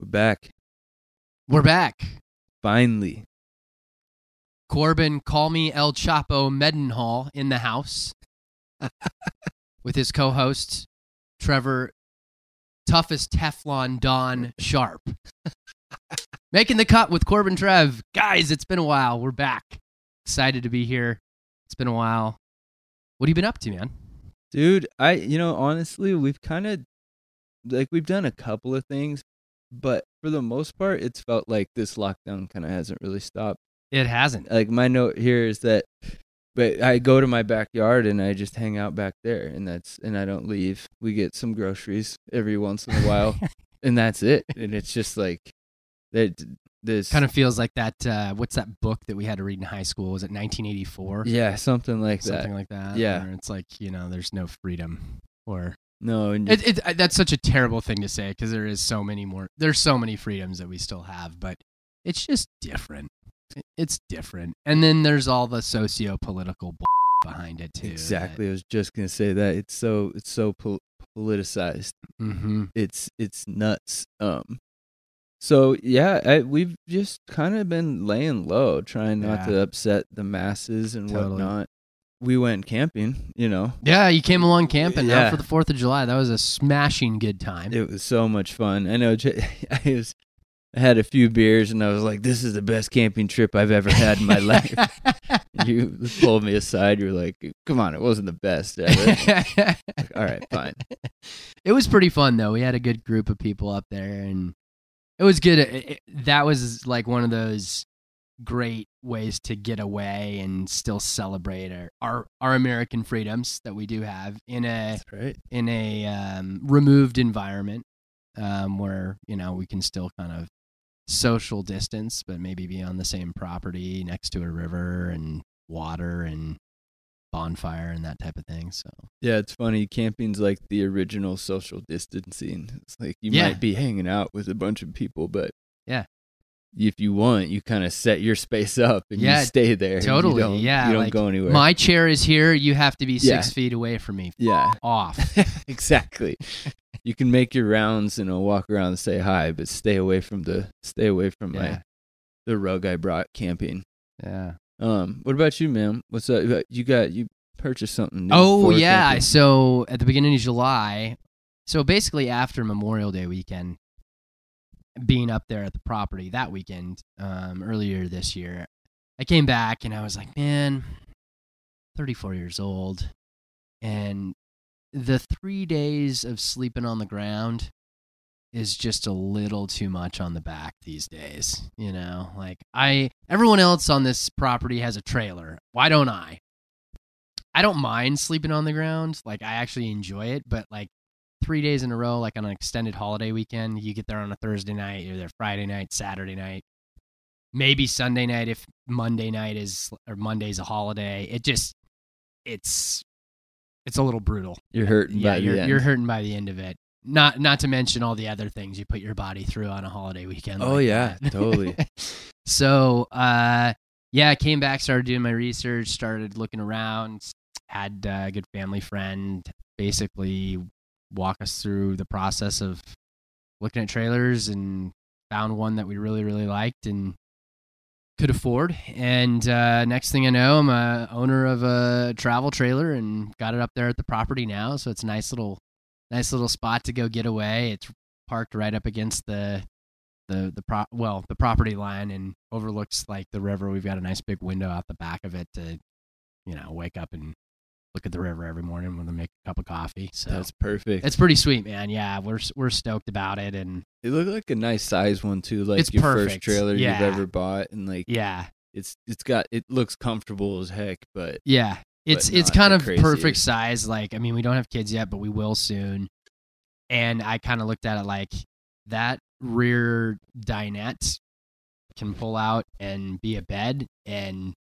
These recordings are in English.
We're back. We're back. Finally. Corbin, call me El Chapo Mendenhall in the house with his co host, Trevor, toughest Teflon Don Sharp. Making the cut with Corbin Trev. Guys, it's been a while. We're back. Excited to be here. It's been a while. What have you been up to, man? Dude, I you know, honestly, we've kind of like we've done a couple of things, but for the most part, it's felt like this lockdown kind of hasn't really stopped. It hasn't. Like my note here is that but I go to my backyard and I just hang out back there and that's and I don't leave. We get some groceries every once in a while and that's it. And it's just like that this Kind of feels like that. Uh, what's that book that we had to read in high school? Was it 1984? yeah, something like Something that. like that. Yeah. It's like, you know, there's no freedom or No, and It, it, uh, that's such a terrible thing to say because there is so many more. There's so many freedoms that we still have, but it's just different. It's different, and then there's all the socio-political b- behind it too. exactly. I was just gonna say that it's so it's so pol- politicized. Mm-hmm. It's it's nuts. Um, so yeah, I, we've just kind of been laying low, trying not Yeah. to upset the masses and Totally. whatnot. We went camping, you know. Yeah, you came along camping now Yeah. for the Fourth of July. That was a smashing good time. It was so much fun. I know. I was. I had a few beers and I was like, "This is the best camping trip I've ever had in my life." you pulled me aside. You're like, "Come on, it wasn't the best ever." All right, fine. it was pretty fun though. We had a good group of people up there, and it was good. It- it- that was like one of those great ways to get away and still celebrate our our, our American freedoms that we do have in a in a um, removed environment um, where you know we can still kind of social distance, but maybe be on the same property next to a river and water and bonfire and that type of thing. So Yeah, it's funny. Camping's like the original social distancing. It's like you Yeah. might be hanging out with a bunch of people, but Yeah. If you want, you kind of set your space up and Yeah, you stay there. totally, You yeah, You don't like, go anywhere. My chair is here. You have to be six Yeah. feet away from me. yeah, Off. exactly. you can make your rounds and uh, walk around and say hi, but stay away from the stay away from Yeah. my the rug I brought camping. Yeah. Um, what about you, ma'am? What's up? You got you purchased something? New Oh yeah. camping. So at the beginning of July, so basically after Memorial Day weekend, being up there at the property that weekend um, earlier this year, I came back and I was like, man, 34 years old, and the three days of sleeping on the ground is just a little too much on the back these days. You know, like I, everyone else on this property has a trailer. Why don't I? I don't mind sleeping on the ground. Like I actually enjoy it, but like three days in a row, like on an extended holiday weekend, you get there on a Thursday night, you're there Friday night, Saturday night, maybe Sunday night if Monday night is or Monday's a holiday. It just it's it's a little brutal. you're hurting Yeah, by you're the end. you're hurting by the end of it. Not not to mention all the other things you put your body through on a holiday weekend. Oh, like yeah, totally. so uh yeah, I came back, started doing my research, started looking around, had a good family friend basically walk us through the process of looking at trailers and found one that we really really liked and could afford. And uh, next thing i know i'm a owner of a travel trailer and got it up there at the property now. So it's a nice little nice little spot to go get away. It's parked right up against the the the pro well the property line and overlooks like the river. We've got a nice big window out the back of it to you know wake up and look at the river every morning when they make a cup of coffee so That's perfect. it's pretty sweet man yeah we're we're stoked about it and It looked like a nice size one too, like It's your first perfect. trailer Yeah. you've ever bought, and like yeah it's it's got it looks comfortable as heck, but Yeah. It's but it's kind of craziest. perfect size. Like, I mean, we don't have kids yet, but we will soon. And I kind of looked at it like that rear dinette can pull out and be a bed, and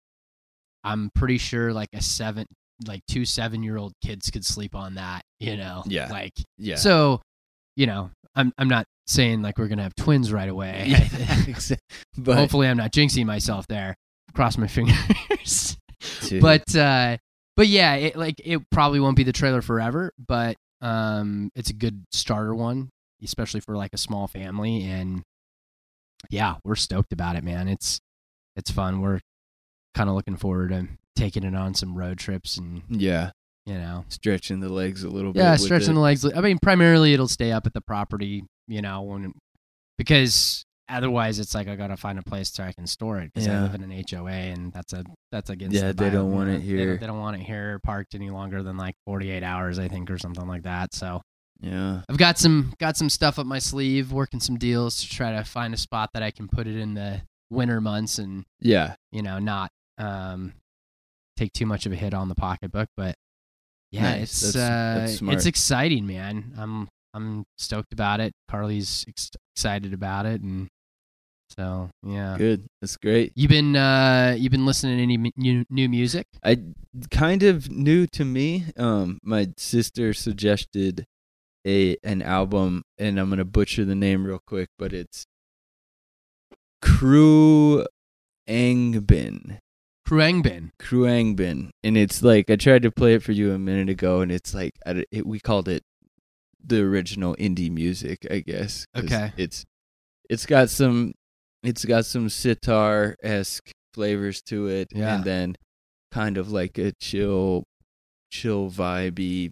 I'm pretty sure like a seven, like two seven year old kids could sleep on that. You know, Yeah. Like, yeah, so, you know, I'm I'm not saying like we're gonna have twins right away. yeah, but Hopefully, I'm not jinxing myself there. Cross my fingers. dude, but uh but yeah it like it probably won't be the trailer forever but um it's a good starter one especially for like a small family. And yeah, we're stoked about it, man. It's it's fun. We're kind of looking forward to taking it on some road trips and Yeah, you know stretching the legs a little bit. yeah stretching the legs i mean primarily it'll stay up at the property you know when because otherwise it's like i gotta find a place so i can store it because i Yeah. live in an hoa and that's a that's against Yeah, the they don't want bylaw. it They here. don't- they don't, want it here parked any longer than like 48 hours i think or something like that so Yeah, i've got some got some stuff up my sleeve working some deals to try to find a spot that i can put it in the winter months and yeah, you know not um take too much of a hit on the pocketbook but yeah Nice. it's That's- uh that's smart. it's exciting man i'm i'm stoked about it carly's ex- excited about it and so yeah good. That's great. You've been uh you been listening to any new, new music I kind of new to me. Um, my sister suggested a an album, and I'm gonna butcher the name real quick, but it's Crew Angbin. Khruangbin. Khruangbin, and it's like I tried to play it for you a minute ago, and it's like I, it, we called it the original indie music, I guess. Okay. it's it's got some it's got some sitar esque flavors to it, Yeah. and then kind of like a chill, chill vibey.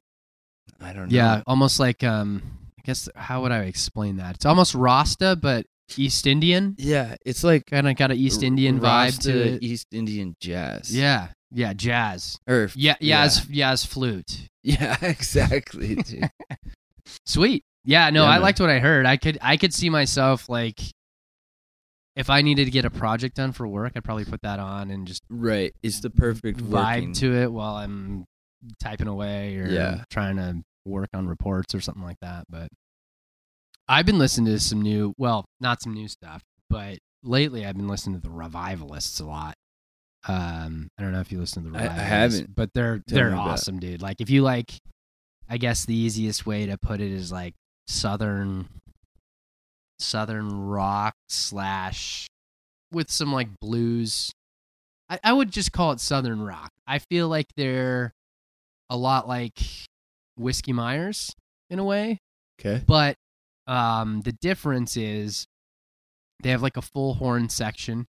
I don't know. yeah almost like um i guess how would i explain that it's almost rasta but east indian yeah, it's like kind of got an east indian vibe to it East Indian jazz. yeah yeah jazz or yeah yeah. Yaz, Yaz flute yeah, exactly. Sweet. Yeah, no, Yeah, I man. liked what I heard. I could I could see myself like if I needed to get a project done for work, I'd probably put that on and just right, it's the perfect vibe working. to it while I'm typing away or Yeah. trying to work on reports or something like that. But I've been listening to some new well, not some new stuff, but lately I've been listening to the revivalists a lot. Um, I don't know if you listen to the I- I revivalists, haven't. but they're Tell they're awesome, dude. Like if you like, I guess the easiest way to put it is like southern, southern rock slash with some like blues. I, I would just call it southern rock. I feel like they're a lot like Whiskey Myers in a way, Okay. but um, the difference is they have like a full horn section.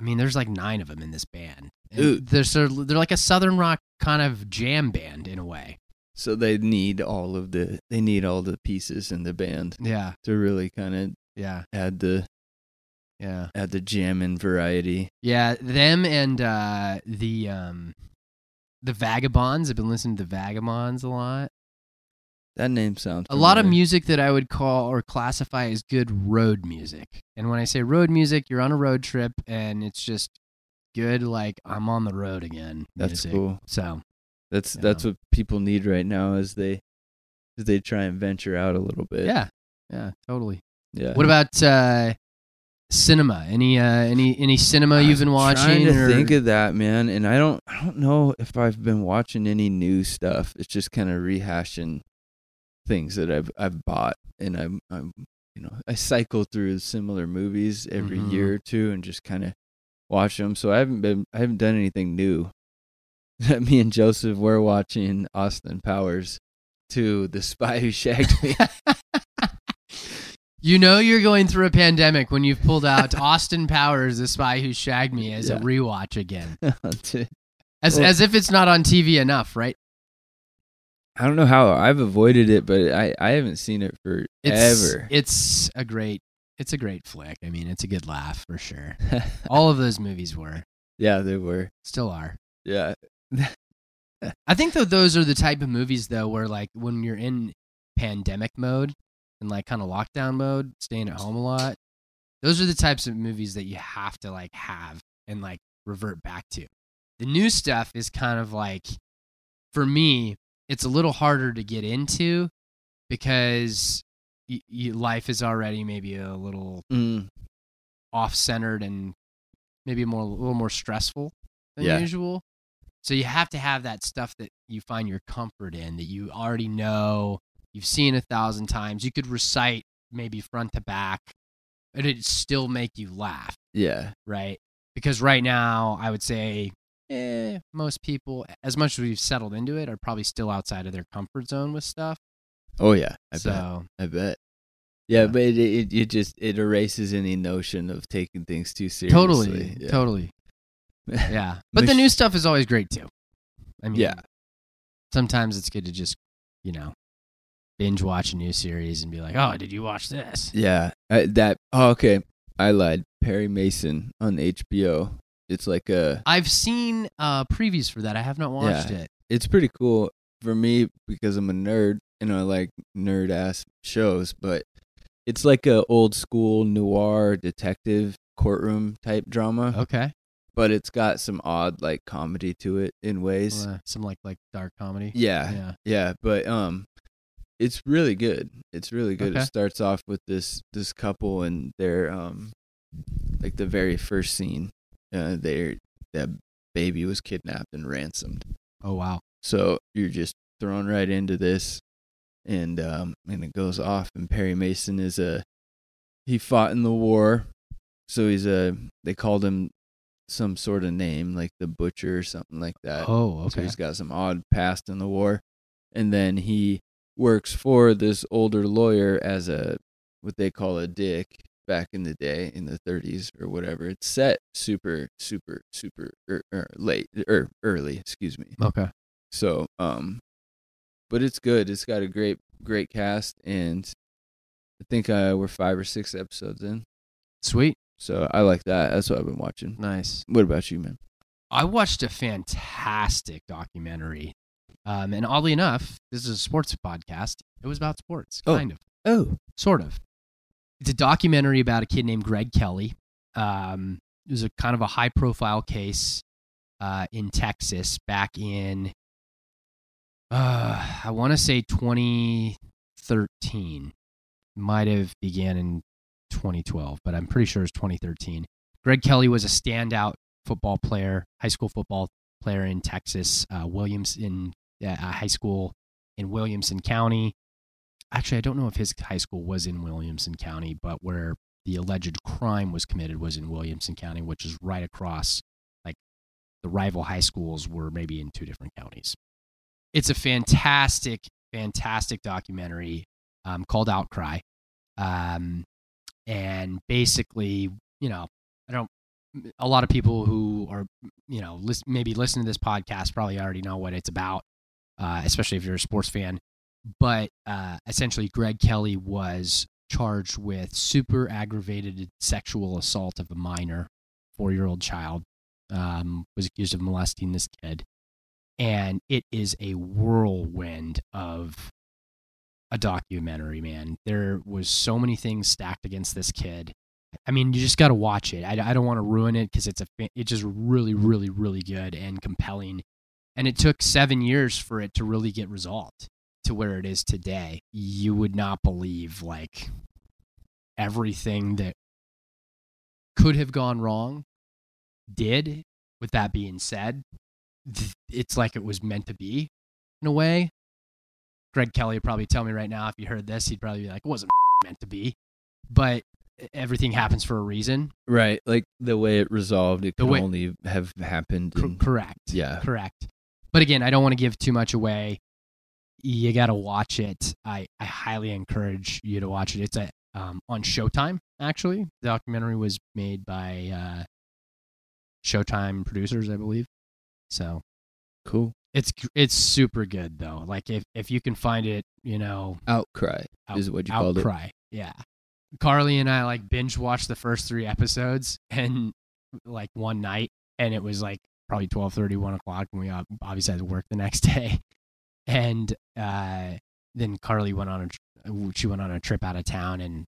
I mean, there's like nine of them in this band. They're sort of, they're like a southern rock kind of jam band in a way. So they need all of the they need all the pieces in the band Yeah, to really kind of yeah, add the yeah, add the jam and variety. yeah. Them and uh, the um, the Vagabonds. I've been listening to the Vagabonds a lot. That name sounds a lot of music that I would call or classify as good road music. And when I say road music, you're on a road trip and it's just good like I'm on the road again. That's music. cool. So, That's that's what people need right now as they as they try and venture out a little bit. yeah. Yeah, totally. Yeah. What about uh cinema? Any uh any any cinema you've been watching Trying to or think of that, man, and I don't I don't know if I've been watching any new stuff. It's just kind of rehashing things that I've I've bought, and I'm I'm you know I cycle through similar movies every Mhm. year or two and just kind of watch them. So I haven't been I haven't done anything new. Me and Joseph were watching Austin Powers to The Spy Who Shagged Me. You know you're going through a pandemic when you've pulled out Austin Powers, The Spy Who Shagged Me as Yeah. a rewatch again. As Well- as if it's not on TV enough, right? Don't know how I've avoided it, but I I haven't seen it for It's ever. it's a great it's a great flick. I mean, it's a good laugh for sure. All of those movies were, yeah, they were. still are. Yeah. I think though those are the type of movies though where like when you're in pandemic mode and like kind of lockdown mode, staying at home a lot, those are the types of movies that you have to like have and like revert back to. The new stuff is kind of like for me, it's a little harder to get into because y- y- life is already maybe a little Mm, off centered and maybe more a little more stressful than Yeah. usual. So you have to have that stuff that you find your comfort in that you already know, you've seen a thousand times. You could recite maybe front to back, but it'd still make you laugh, yeah. right? Because right now, I would say, eh, most people, as much as we've settled into it, are probably still outside of their comfort zone with stuff. Oh yeah, I bet. so I bet. Yeah, Yeah. but it, it it just it erases any notion of taking things too seriously. totally, Yeah. totally. Yeah, but the new stuff is always great too. I mean, Yeah. Sometimes it's good to just, you know, binge watch a new series and be like, "Oh, did you watch this?" Yeah, I, that. Oh, okay. I lied. Perry Mason on HBO. It's like a. I've seen uh previews for that. I have not watched Yeah. it. It's pretty cool for me because I'm a nerd and I like nerd ass shows. But it's like a old school noir detective courtroom type drama. Okay, But it's got some odd like comedy to it in ways. Uh, some like like dark comedy. Yeah, yeah. yeah, but um, it's really good. It's really good. Okay. It starts off with this this couple and they're um, like the very first scene, uh, that baby was kidnapped and ransomed. Oh wow. So you're just thrown right into this, and um, and it goes off. And Perry Mason is a he fought in the war, so he's a they called him some sort of name like the butcher or something like that. Oh So okay. he's got some odd past in the war. And then he works for this older lawyer as a what they call a dick back in the day in the 30s or whatever. It's set super super super er, er, late or early, excuse me. Okay. So, um but it's good. It's got a great great cast and I think uh, we're 5 or 6 episodes in. Sweet. So, I like that. That's what I've been watching. Nice. What about you, man? I watched a fantastic documentary. Um, and oddly enough, this is a sports podcast. It was about sports, Oh. kind of, Oh, sort of. It's a documentary about a kid named Greg Kelly. Um, it was a kind of a high profile case uh, in Texas back in, uh, I want to say 2013. Might have began in 2012, but I'm pretty sure it's 2013. Greg Kelly was a standout football player, high school football player in Texas, uh, uh, high school in Williamson County. Actually, I don't know if his high school was in Williamson County, but where the alleged crime was committed was in Williamson County, which is right across. Like the rival high schools were maybe in two different counties. It's a fantastic, fantastic documentary um, called Outcry. Um, and basically, you know, I don't. A lot of people who are, you know, list, maybe listen to this podcast probably already know what it's about, uh, especially if you're a sports fan. But uh, essentially, Greg Kelly was charged with super aggravated sexual assault of a minor, four year old child. Um, was accused of molesting this kid, and it is a whirlwind of a documentary. Man, there was so many things stacked against this kid. I mean, you just got to watch it. I, I don't want to ruin it because it's a it's just really, really, really good and compelling. And it took seven years for it to really get resolved to where it is today. You would not believe like everything that could have gone wrong did. With that being said, it's like it was meant to be in a way. Greg Kelly would probably tell me right now if he heard this, he'd probably be like, it wasn't meant to be. But everything happens for a reason. Right, like the way it resolved, it The could way- only have happened. In- correct. yeah, Correct. But again, I don't want to give too much away. You got to watch it. I, I highly encourage you to watch it. It's a, um, on Showtime, actually. The documentary was made by uh, Showtime producers, I believe. So cool. it's it's super good though. Like if, if you can find it, you know, Outcry out, is what you called it. outcry. Yeah. Carly and I like binge watched the first three episodes and like one night, and it was like probably 12 1 o'clock, and we obviously had to work the next day. And uh, then Carly went on a she went on a trip out of town, and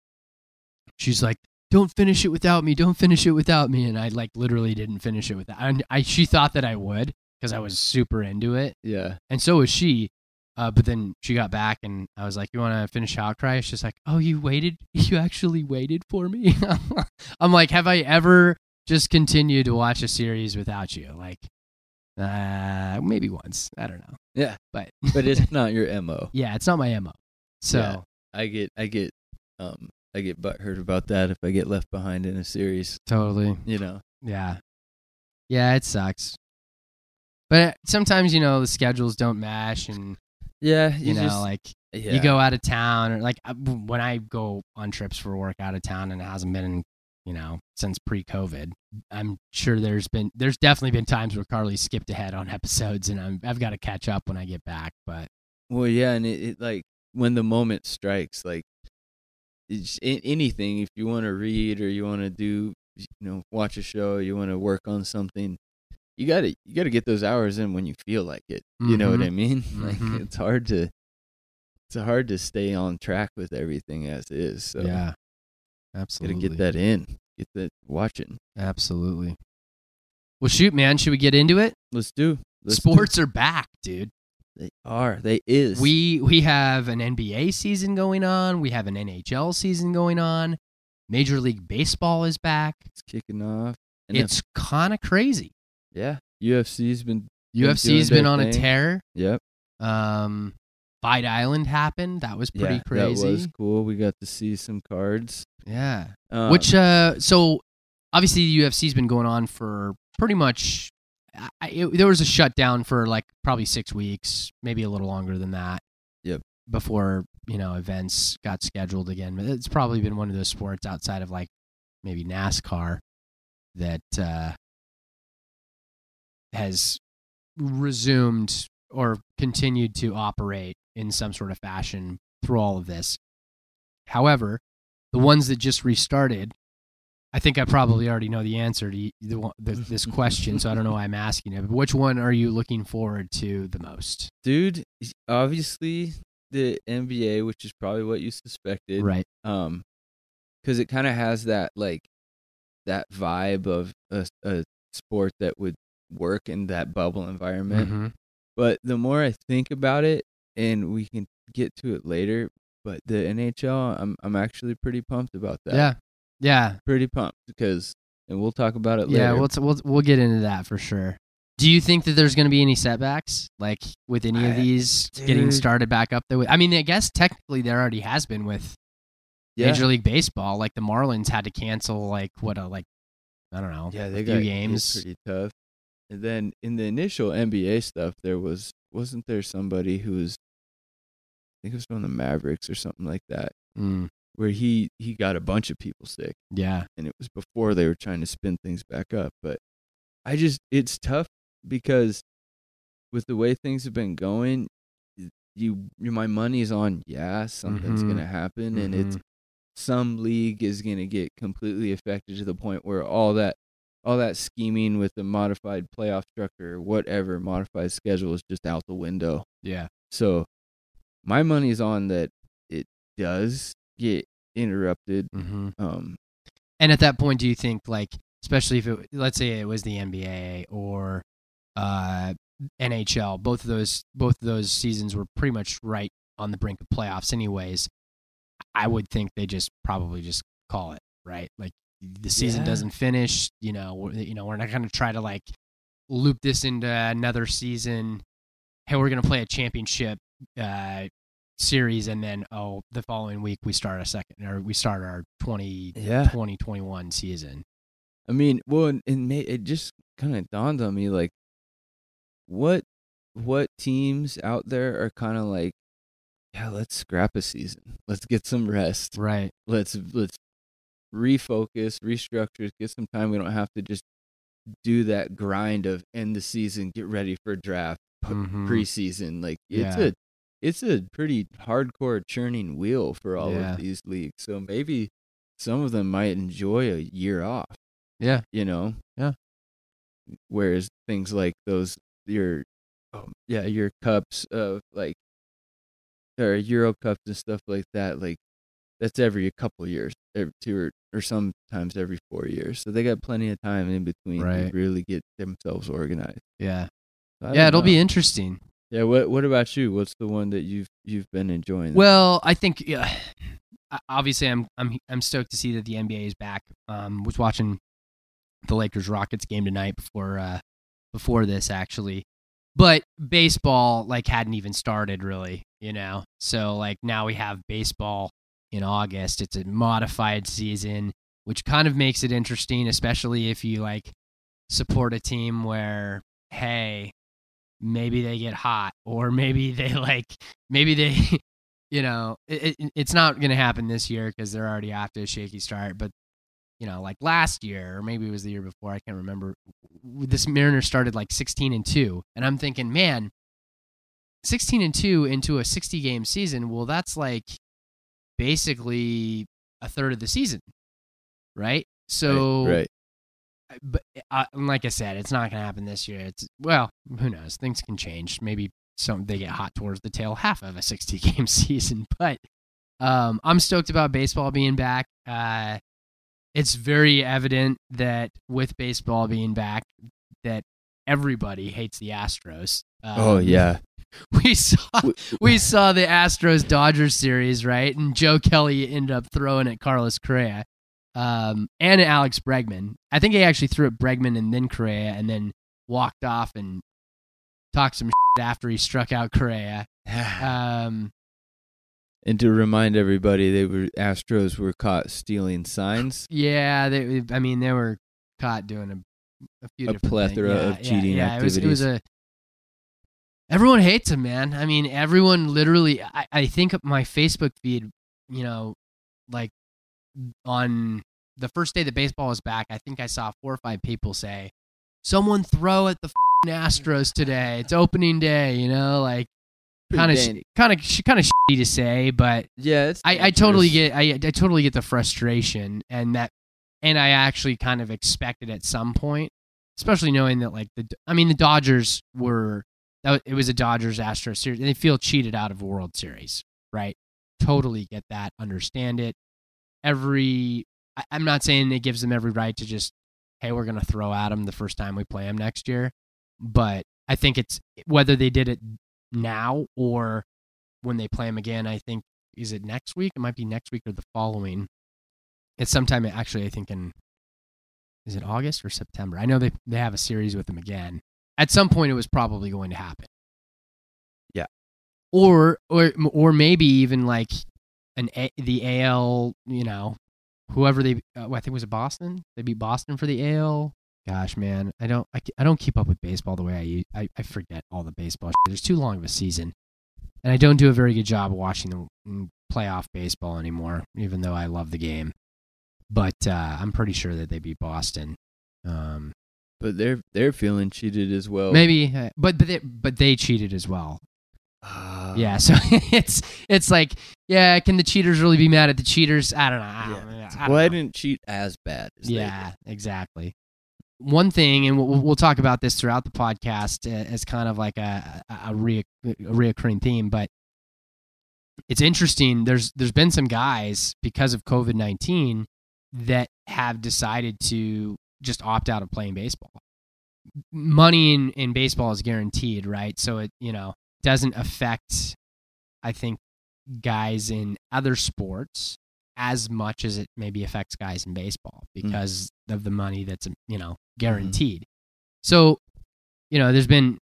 she's like, "Don't finish it without me. Don't finish it without me." And I like literally didn't finish it without. And I she thought that I would because I was super into it Yeah, and so was she. Uh, but then she got back, and I was like, "You want to finish Outcry?" She's like, "Oh, you waited? You actually waited for me?" I'm like, "Have I ever just continued to watch a series without you?" Like, uh, maybe once. I don't know, yeah, but but it's not your mo. yeah, it's not my mo. So Yeah. I get, I get, um, I get butthurt about that if I get left behind in a series. totally, You know. yeah, yeah, it sucks. But sometimes you know the schedules don't mash, and Yeah, you, know, just, like Yeah. You go out of town, or like uh, when I go on trips for work out of town, and it hasn't been, in, you know, since pre-COVID. I'm sure there's been, there's definitely been times where Carly skipped ahead on episodes, and I'm, I've got to catch up when I get back. But Well, yeah, and it, it like when the moment strikes, like it's anything. If you want to read or you want to do, you know, watch a show, you want to work on something, you gotta you gotta get those hours in when you feel like it. You know what Mhm. I mean? Like Mhm. it's hard to it's hard to stay on track with everything as is. So yeah, gotta get that in, get that watching. absolutely. Well, shoot, man, should we get into it? Let's do let's do- Sports are back, dude. They are. They is. We we have an NBA season going on. We have an NHL season going on. Major League Baseball is back. it's kicking off. And It's kind of crazy. yeah. UFC's been. UFC's been on a tear. Yep. Um, Fight Island happened. That was pretty yeah, crazy. That was cool. We got to see some cards. Yeah. Um, Which uh, so obviously the UFC's been going on for pretty much. I, it, there was a shutdown for like probably six weeks, maybe a little longer than that. Yep. Before you know events got scheduled again, but it's probably been one of those sports outside of like maybe NASCAR that uh, has resumed or continued to operate in some sort of fashion through all of this. However, the ones that just restarted, I think I probably already know the answer to the, the, this question, so I don't know why I'm asking it. But which one are you looking forward to the most? dude, obviously the NBA, which is probably what you suspected, Right. Um, because it kind of has that like that vibe of a, a sport that would work in that bubble environment. Mhm. But the more I think about it, and we can get to it later, but the NHL, I'm I'm actually pretty pumped about that. Yeah. Yeah. pretty pumped because, and we'll talk about it later. Yeah. We'll, t- we'll we'll get into that for sure. Do you think that there's going to be any setbacks, like with any of I- these getting started back up? There, I mean, I guess technically there already has been with yeah, Major League Baseball. Like the Marlins had to cancel, like what a like, I don't know, yeah, they got games. pretty tough. And then in the initial NBA stuff, there was wasn't there somebody who was, I think it was from the Mavericks or something like that, Mm, where he he got a bunch of people sick, yeah. and it was before they were trying to spin things back up. But I just it's tough because with the way things have been going, you, you my money's on yeah something's Mhm. gonna happen, and it's Mhm. some league is gonna get completely affected to the point where all that all that scheming with the modified playoff structure, or whatever modified schedule is just out the window. Yeah. So my money's on that it does get interrupted. Mm-hmm. Um, And at that point, do you think like, especially if it, let's say it was the NBA or uh, NHL, both of those both of those seasons were pretty much right on the brink of playoffs, anyways. I would think they just probably just call it right, like the season Yeah. doesn't finish. You know, we're, you know, we're not going to try to like loop this into another season. Hey, we're going to play a championship uh, series, and then oh, the following week we start a second or we start our 20, yeah. 2021 season. I mean, well, ma- it just kind of dawned on me like, what what teams out there are kind of like, yeah, let's scrap a season. Let's get some rest. Right. Let's let's refocus, restructure, get some time. We don't have to just do that grind of end the season, get ready for draft, Mhm. preseason. Like it's Yeah. a it's a pretty hardcore churning wheel for all Yeah. of these leagues. So maybe some of them might enjoy a year off Yeah. you know Yeah. whereas things like those your oh, yeah your cups of like or euro cups and stuff like that like that's every couple years every two or, or sometimes every four years so they got plenty of time in between Right. to really get themselves organized Yeah. I yeah, it'll know. be interesting. Yeah what what about you what's the one that you've you've been enjoying Well, I think yeah, obviously I'm I'm I'm stoked to see that the NBA is back. Um, was watching the Lakers Rockets game tonight before uh before this actually, but baseball like hadn't even started really, you know. So like now we have baseball in August. It's a modified season, which kind of makes it interesting, especially if you like support a team where hey maybe they get hot or maybe they like maybe they you know, it, it, it's not going to happen this year because they're already off to a shaky start. But you know, like last year, or maybe it was the year before, I can't remember. This Mariners started like 16 and two, and I'm thinking, man, 16 and two into a 60 game season. Well, that's like basically a third of the season, right? So, right, right. But uh, like I said, it's not going to happen this year. It's well, who knows? Things can change. Maybe some they get hot towards the tail half of a 60 game season, but um, I'm stoked about baseball being back. Uh, it's very evident that with baseball being back, that everybody hates the Astros. Um, oh yeah, we saw we saw the Astros Dodgers series, right? And Joe Kelly ended up throwing at Carlos Correa um, and Alex Bregman. I think he actually threw at Bregman and then Correa, and then walked off and talked some shit after he struck out Correa. Um, and to remind everybody, they were Astros were caught stealing signs. Yeah, they. I mean, they were caught doing a, a few a plethora yeah, of cheating yeah, activities. It was, it was a. Everyone hates him, man. I mean, everyone literally. I, I think my Facebook feed, you know, like on the first day that baseball was back, I think I saw four or five people say, "Someone throw at the Astros today. It's opening day." You know, like kind of kind of kind of shitty to say, but yeah, I, I totally get I, I totally get the frustration and that and I actually kind of expected at some point, especially knowing that like the I mean the Dodgers were that it was a Dodgers Astros series and they feel cheated out of a World Series, right? Totally get that, understand it. Every I, I'm not saying it gives them every right to just hey we're gonna throw at them the first time we play them next year, but I think it's whether they did it now or when they play them again. I think is it next week? It might be next week or the following. It's sometime actually. I think in is it August or September? I know they they have a series with them again. At some point, it was probably going to happen. Yeah, or or or maybe even like an a, the AL. You know, whoever they uh, I think was it Boston. They beat Boston for the AL Gosh, man, I don't I, I don't keep up with baseball the way I I, I forget all the baseball. Shit. There's too long of a season, and I don't do a very good job of watching the mm, playoff baseball anymore. Even though I love the game, but uh, I'm pretty sure that they beat Boston. Um, but they're they're feeling cheated as well. Maybe, uh, but but they, but they cheated as well. Uh, yeah, so it's it's like yeah, can the cheaters really be mad at the cheaters? I don't know. I don't, yeah. I don't well, know. I didn't cheat as bad. As yeah, exactly one thing, and we'll, we'll talk about this throughout the podcast as kind of like a a, re, a reoccurring theme, but it's interesting. There's there's been some guys because of COVID nineteen that have decided to just opt out of playing baseball. Money in, in baseball is guaranteed, right? So it you know doesn't affect, I think, guys in other sports as much as it maybe affects guys in baseball mm. because mm. of the money that's you know Mm-hmm. guaranteed. Mm-hmm. So, you know, there's been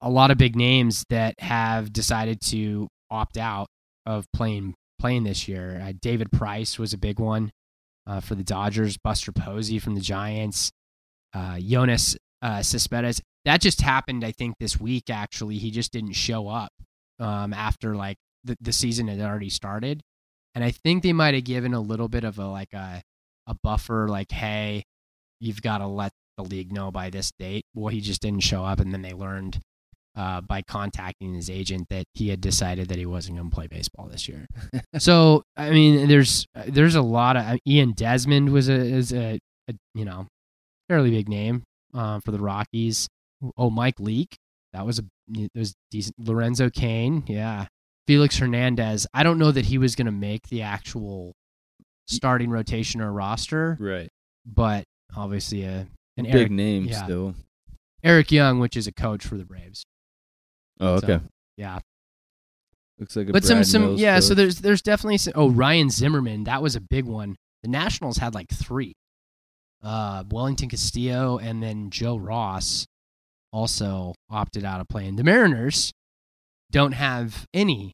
a lot of big names that have decided to opt out of playing playing this year. Uh, David Price was a big one uh, for the Dodgers. Buster Posey from the Giants. Uh, Yoenis uh, Cespedes. That just happened, I think, this week. Actually, he just didn't show up um, after like the, the season had already started, and I think they might have given a little bit of a like a a buffer, like, hey, you've got to let the league know by this date. Well, he just didn't show up, and then they learned uh, by contacting his agent that he had decided that he wasn't going to play baseball this year. so, I mean, there's there's a lot of Ian Desmond was a is a, a you know fairly big name uh, for the Rockies. Oh, Mike Leake, that was a it was decent. Lorenzo Cain, yeah. Felix Hernandez. I don't know that he was going to make the actual starting rotation or roster, right? But obviously a and Big Eric, name yeah. still. Eric Young, which is a coach for the Braves. Oh, okay. So, yeah. Looks like a but Brad some some Mills yeah. coach. So there's there's definitely some, oh Ryan Zimmerman that was a big one. The Nationals had like three. Uh, Wellington Castillo and then Joe Ross also opted out of playing. The Mariners don't have any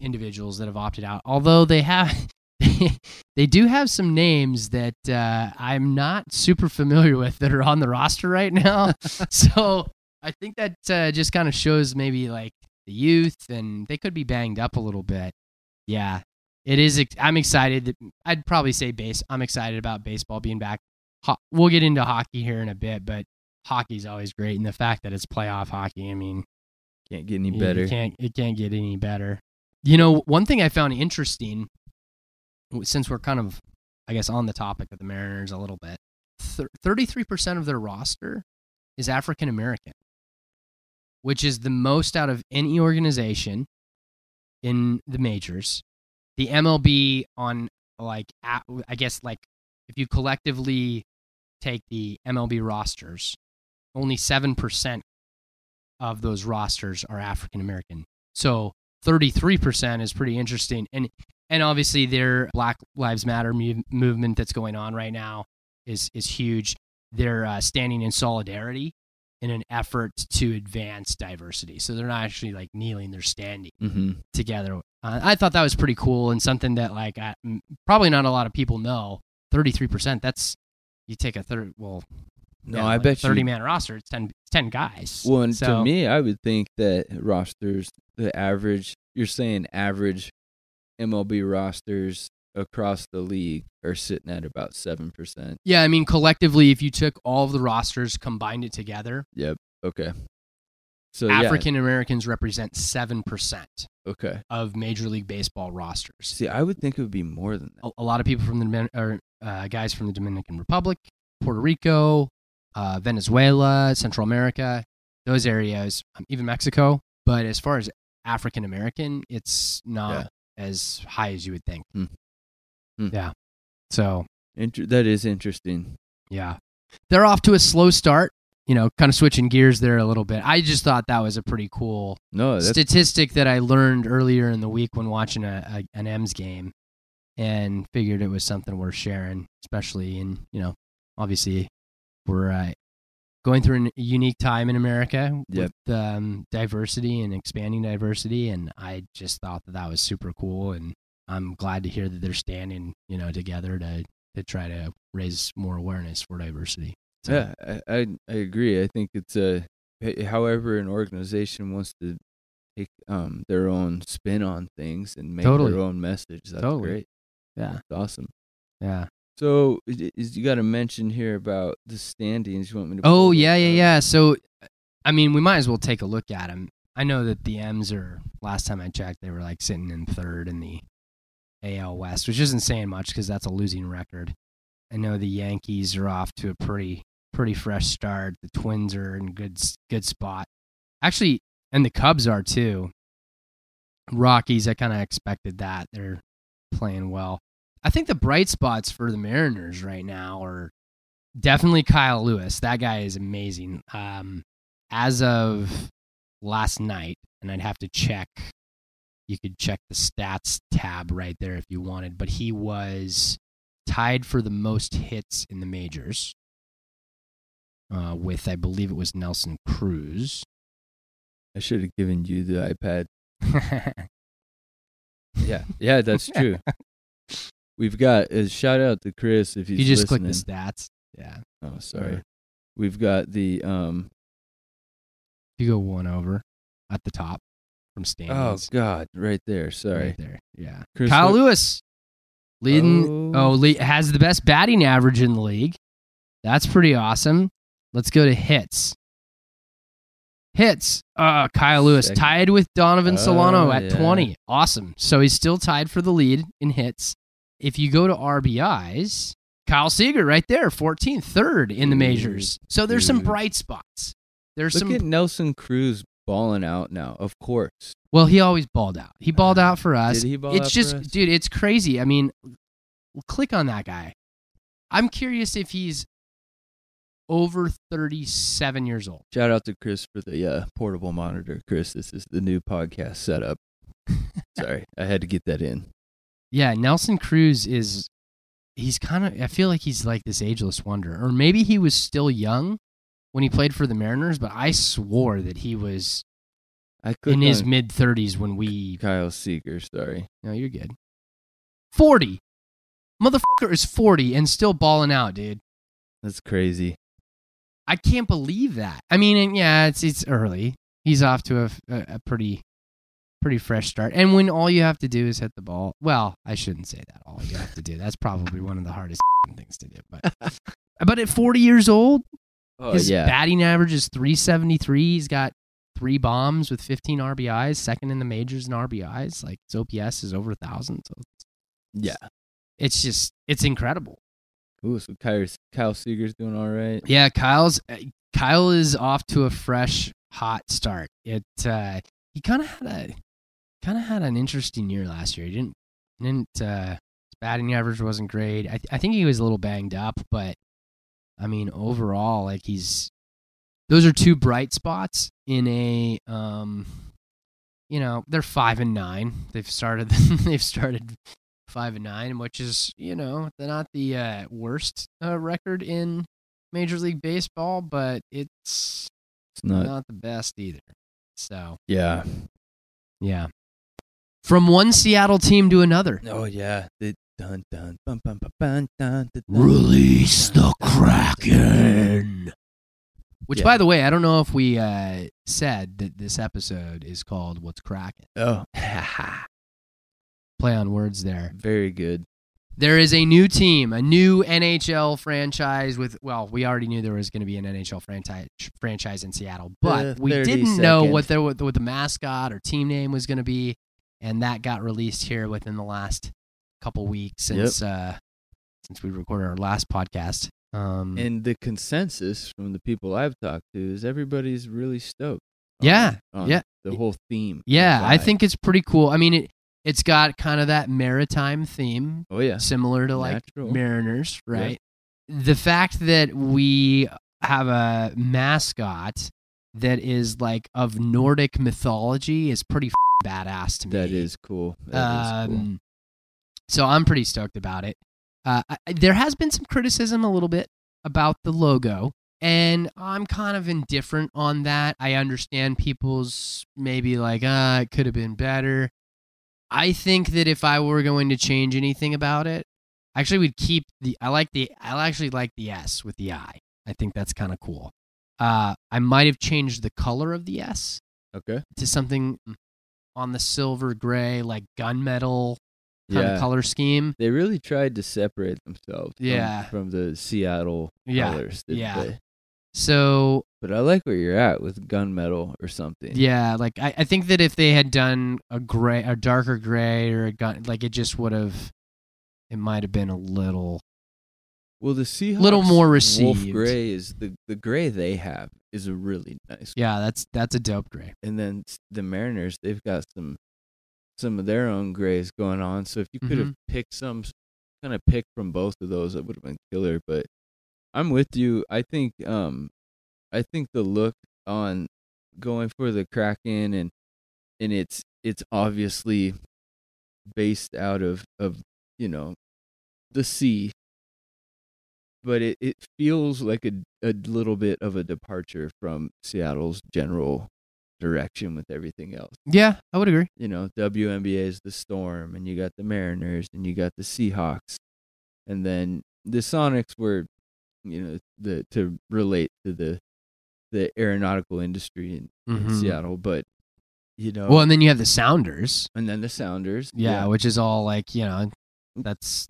individuals that have opted out, although they have they do have some names that uh, I'm not super familiar with that are on the roster right now. so I think that uh, just kind of shows maybe like the youth and they could be banged up a little bit. Yeah, it is. I'm excited. that- I'd probably say base. I'm excited about baseball being back. Ho- we'll get into hockey here in a bit, but hockey's always great, and the fact that it's playoff hockey. I mean, Can't get any better. can't it can't get any better. You know, one thing I found interesting, since we're kind of, I guess, on the topic of the Mariners a little bit, thirty-three percent of their roster is African American, which is the most out of any organization in the majors. The MLB on like I guess like if you collectively take the MLB rosters, only seven percent of those rosters are African American. So 33% is pretty interesting. And and obviously their Black Lives Matter mu- movement that's going on right now is is huge. They're uh, standing in solidarity in an effort to advance diversity. So they're not actually like kneeling, they're standing hmm together. Uh, I thought that was pretty cool and something that like I, probably not a lot of people know. 33%, that's you take a third well No, yeah, I like bet 30 you. man roster, it's 10, 10 guys. Well, and So- to me, I would think that rosters, the average, you're saying average MLB rosters across the league are sitting at about 7%. Yeah, I mean collectively, if you took all of the rosters, combined it together, Yep. Okay. So. African Americans represent seven percent Okay. of Major League Baseball rosters. See, I would think it would be more than that. A, a lot of people from the or uh, guys from the Dominican Republic, Puerto Rico, uh, Venezuela, Central America, those areas, um, even Mexico. But as far as African American, it's not as high as you would think. Hmm. Hmm. Yeah. So Inter- that is interesting. Yeah. They're off to a slow start, you know, kind of switching gears there a little bit. I just thought that was a pretty cool No, statistic that I learned earlier in the week when watching a, a an M's game and figured it was something worth sharing, especially in, you know, obviously we're uh, going through a unique time in America Yep. with um, diversity and expanding diversity. And I just thought that that was super cool. And I'm glad to hear that they're standing, you know, together to, to try to raise more awareness for diversity. So, Yeah, I, I agree. I think it's a however an organization wants to take um their own spin on things and make Totally. their own message. That's Totally. great. Yeah. That's awesome. Yeah. So is you got to mention here about the standings. You want me to? Oh yeah, yeah, yeah. So, I mean, we might as well take a look at them. I know that the M's are. Last time I checked, they were like sitting in third in the AL West, which isn't saying much because that's a losing record. I know the Yankees are off to a pretty pretty fresh start. The Twins are in good good spot. Actually, and the Cubs are too. Rockies, I kind of expected that. They're playing well. I think the bright spots for the Mariners right now are definitely Kyle Lewis. That guy is amazing. Um, as of last night, and I'd have to check. You could check the stats tab right there if you wanted, but he was tied for the most hits in the majors uh, with, I believe it was Nelson Cruz. I should have given you the iPad. Yeah, yeah, that's true. We've got a shout out to Chris if he's you just listening. click the stats. Yeah. Oh, sorry. Or- We've got the um. You go one over at the top from Oh. God, right there. Sorry, Right there. Yeah. Chris, Kyle Lewis leading. Oh. Oh, le- has the best batting average in the league. That's pretty awesome. Let's go to hits. Hits. Uh, Kyle Lewis Second. tied with Donovan Solano Oh, at yeah. 20. Awesome. So he's still tied for the lead in hits. If you go to RBIs, Kyle Seager right there, 14th, third in the Dude, majors. So there's some bright spots. There's Look some. at Nelson Cruz balling out now. Of course. well, he always balled out. He balled out for us. Did he ball it's out just, for us? dude, it's crazy. I mean, click on that guy. I'm curious if he's over 37 years old. Shout out to Chris for the uh, portable monitor. Chris, this is the new podcast setup. Sorry, I had to get that in. Yeah, Nelson Cruz is. He's kind of. I feel like he's like this ageless wonder, or maybe he was still young when he played for the Mariners. But I swore that he was I clicked in his mid 30s when we. Kyle Seager. Sorry. No, you're good. 40. Motherfucker is 40 and still balling out, dude. That's crazy. I can't believe that. I mean, and yeah, it's it's early. He's off to a, a, a pretty pretty fresh start. And when all you have to do is hit the ball, well, I shouldn't say that. All you have to do. That's probably one of the hardest things to do. But but at 40 years old, Oh his yeah. batting average is 373. He's got three bombs with 15 RBIs, second in the majors in RBIs. Like his OPS is over a thousand. So yeah. it's just it's incredible. Ooh, so Kyle, Kyle Seager's doing all right. Yeah, Kyle's uh, Kyle is off to a fresh, hot start. It uh, he kind of had a kind of had an interesting year last year. He didn't didn't uh, his batting average wasn't great. I th- I think he was a little banged up, but I mean overall, like he's those are two bright spots in a um, you know they're five and nine. They've started they've started five and nine, which is you know they're not the uh, worst uh, record in Major League Baseball, but it's It's not. not the best either. So yeah. yeah, from one Seattle team to another. Oh yeah. The dun dun bum bum bum dun, dun, dun, Release the Kraken. Which, Yeah. by the way, I don't know if we uh, said that this episode is called "What's Kraken." Oh, Play on words there. very good. There is a new team, a new NHL franchise with. Well, we already knew there was going to be an NHL franchise franchise in Seattle, but The we didn't know what their what the, what the mascot or team name was going to be, and that got released here within the last couple weeks since uh, since we recorded our last podcast. Um, And the consensus from the people I've talked to is everybody's really stoked. on- Yeah, on yeah. The whole theme. yeah, I think it's pretty cool. I mean, it it's got kind of that maritime theme, Oh yeah. similar to like Natural. Mariners, Yeah. right? The fact that we have a mascot that is like of Nordic mythology is pretty f- badass to me. That is cool. That is cool. Um, so I'm pretty stoked about it. Uh, I, there has been some criticism a little bit about the logo, and I'm kind of indifferent on that. I understand people's maybe like, ah, it could have been better. I think that if I were going to change anything about it, actually, we'd keep the. I like the. I actually like the S with the I. I think that's kind of cool. Uh, I might have changed the color of the S Okay. to something on the silver gray, like gunmetal kind Yeah. of color scheme. They really tried to separate themselves Yeah. from the Seattle Yeah, colors. yeah. they? So But I like where you're at with gunmetal or something. yeah, like I, I think that if they had done a gray, a darker gray, or a gun, like it just would have, it might have been a little. Well, the Seahawks Little more received. Wolf gray is the the gray they have is a really nice. Yeah, that's that's a dope gray. And then the Mariners, they've got some some of their own grays going on. So if you could have Mm-hmm. picked some kind of pick from both of those, it would have been killer. But I'm with you. I think um I think the look on going for the Kraken and and it's it's obviously based out of of you know the sea but it, it feels like a, a little bit of a departure from Seattle's general direction with everything else. Yeah, I would agree. You know, WNBA is the Storm, and you got the Mariners, and you got the Seahawks, and then the Sonics were, you know, the to relate to the the aeronautical industry in, in Mhm. Seattle, but you know, Well, and then you have the Sounders. and then the Sounders, Yeah, which is all like you know, that's.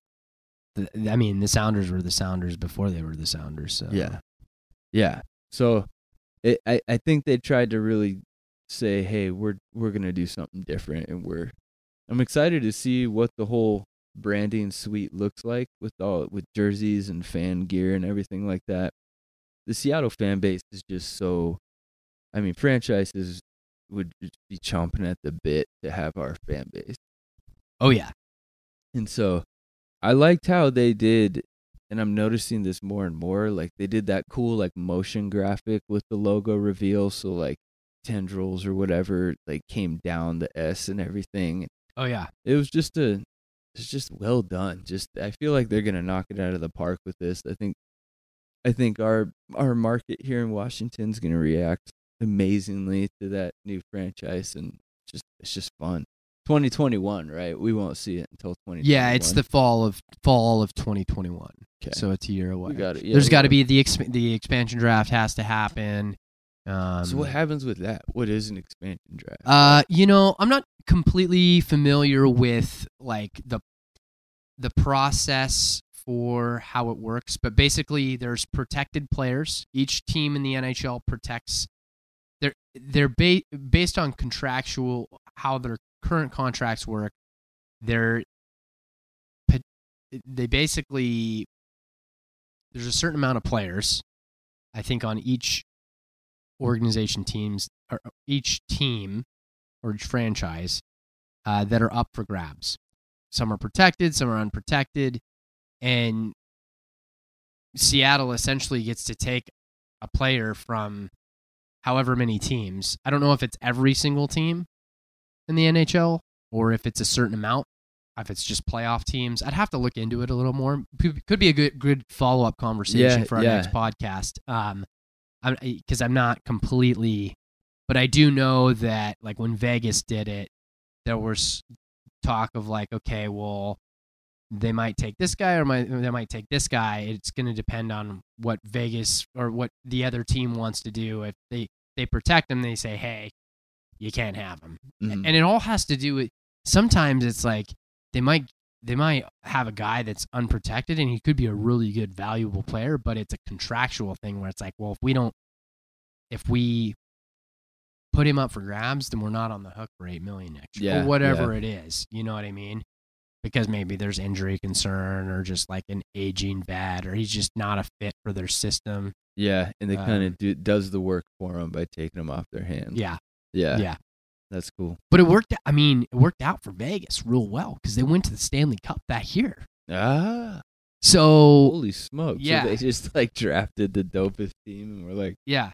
The, I mean, the Sounders were the Sounders before they were the Sounders. So Yeah. Yeah. So it, I, I think they tried to really say, hey, we're we're gonna do something different and we're I'm excited to see what the whole branding suite looks like with all with jerseys and fan gear and everything like that. The Seattle fan base is just so I mean, franchises would just be chomping at the bit to have our fan base. Oh yeah. And so I liked how they did and I'm noticing this more and more like they did that cool like motion graphic with the logo reveal so like tendrils or whatever like came down the S and everything. Oh yeah. It was just a it's just well done. Just I feel like they're going to knock it out of the park with this. I think I think our our market here in Washington's going to react amazingly to that new franchise and just it's just fun. 2021, right? We won't see it until 2021. Yeah, it's the fall of fall of 2021. Okay. So it's a year away. got it. Yeah, There's got to be the exp- the expansion draft has to happen. Um, so what happens with that? What is an expansion draft? Uh, you know, I'm not completely familiar with like the the process for how it works, but basically there's protected players. Each team in the NHL protects they're they're ba- based on contractual how their current contracts work. They're they basically there's a certain amount of players I think on each organization teams or each team or each franchise uh, that are up for grabs. Some are protected, some are unprotected, and Seattle essentially gets to take a player from however many teams. I don't know if it's every single team in the NHL or if it's a certain amount. If it's just playoff teams, I'd have to look into it a little more. Could be a good good follow up conversation Yeah, for our yeah. next podcast. Um, because I'm not completely, but I do know that like when Vegas did it, there was talk of like, okay, well, they might take this guy or might, they might take this guy. It's going to depend on what Vegas or what the other team wants to do. If they they protect him, they say, hey, you can't have him, Mhm. and it all has to do with. Sometimes it's like they might they might have a guy that's unprotected and he could be a really good valuable player but it's a contractual thing where it's like well if we don't if we put him up for grabs then we're not on the hook for 8 million next year Yeah, or whatever it is you know what i mean because maybe there's injury concern or just like an aging vet or he's just not a fit for their system yeah, and they kind um, of do does the work for them by taking them off their hands. yeah yeah, yeah That's cool. but it worked i mean it worked out for vegas real well because they went to the stanley cup that year Ah, so holy smokes! yeah. so they just like drafted the dopest team, and we're like, yeah.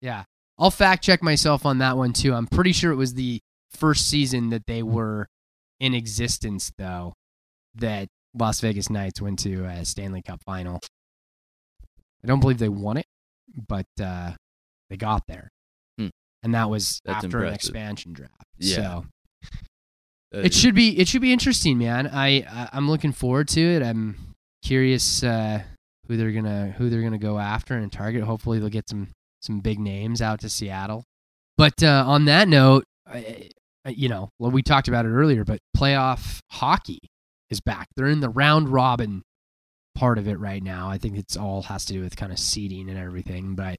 Yeah. I'll fact check myself on that one too. I'm pretty sure it was the first season that they were in existence though that Las Vegas Knights went to a Stanley Cup final. I don't believe they won it, but uh, they got there. Hmm. And that was That's after an expansion draft. Yeah. So it should be it should be interesting, man. I, I I'm looking forward to it. I'm curious uh, who they're gonna who they're gonna go after and target. Hopefully, they'll get some some big names out to Seattle. But uh, on that note, I- Uh, you know, well, we talked about it earlier, but playoff hockey is back. They're in the round robin part of it right now. I think it's all has to do with kind of seeding and everything, but.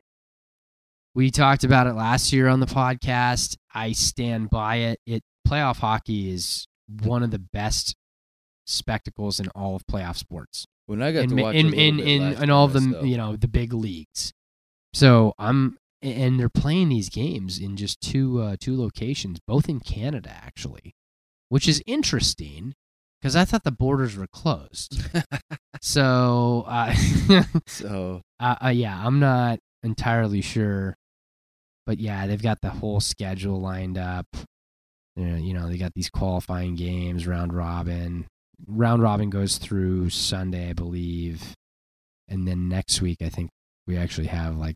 We talked about it last year on the podcast. I stand by it. It playoff hockey is one of the best spectacles in all of playoff sports. when I got in to watch in in in, in all of the you know the big leagues. So I'm and they're playing these games in just two uh, two locations, both in Canada actually, which is interesting because I thought the borders were closed. so uh, so uh, uh, yeah, I'm not entirely sure, but yeah, they've got the whole schedule lined up. You know, they got these qualifying games, round robin. Round robin goes through Sunday, I believe, and then next week I think we actually have like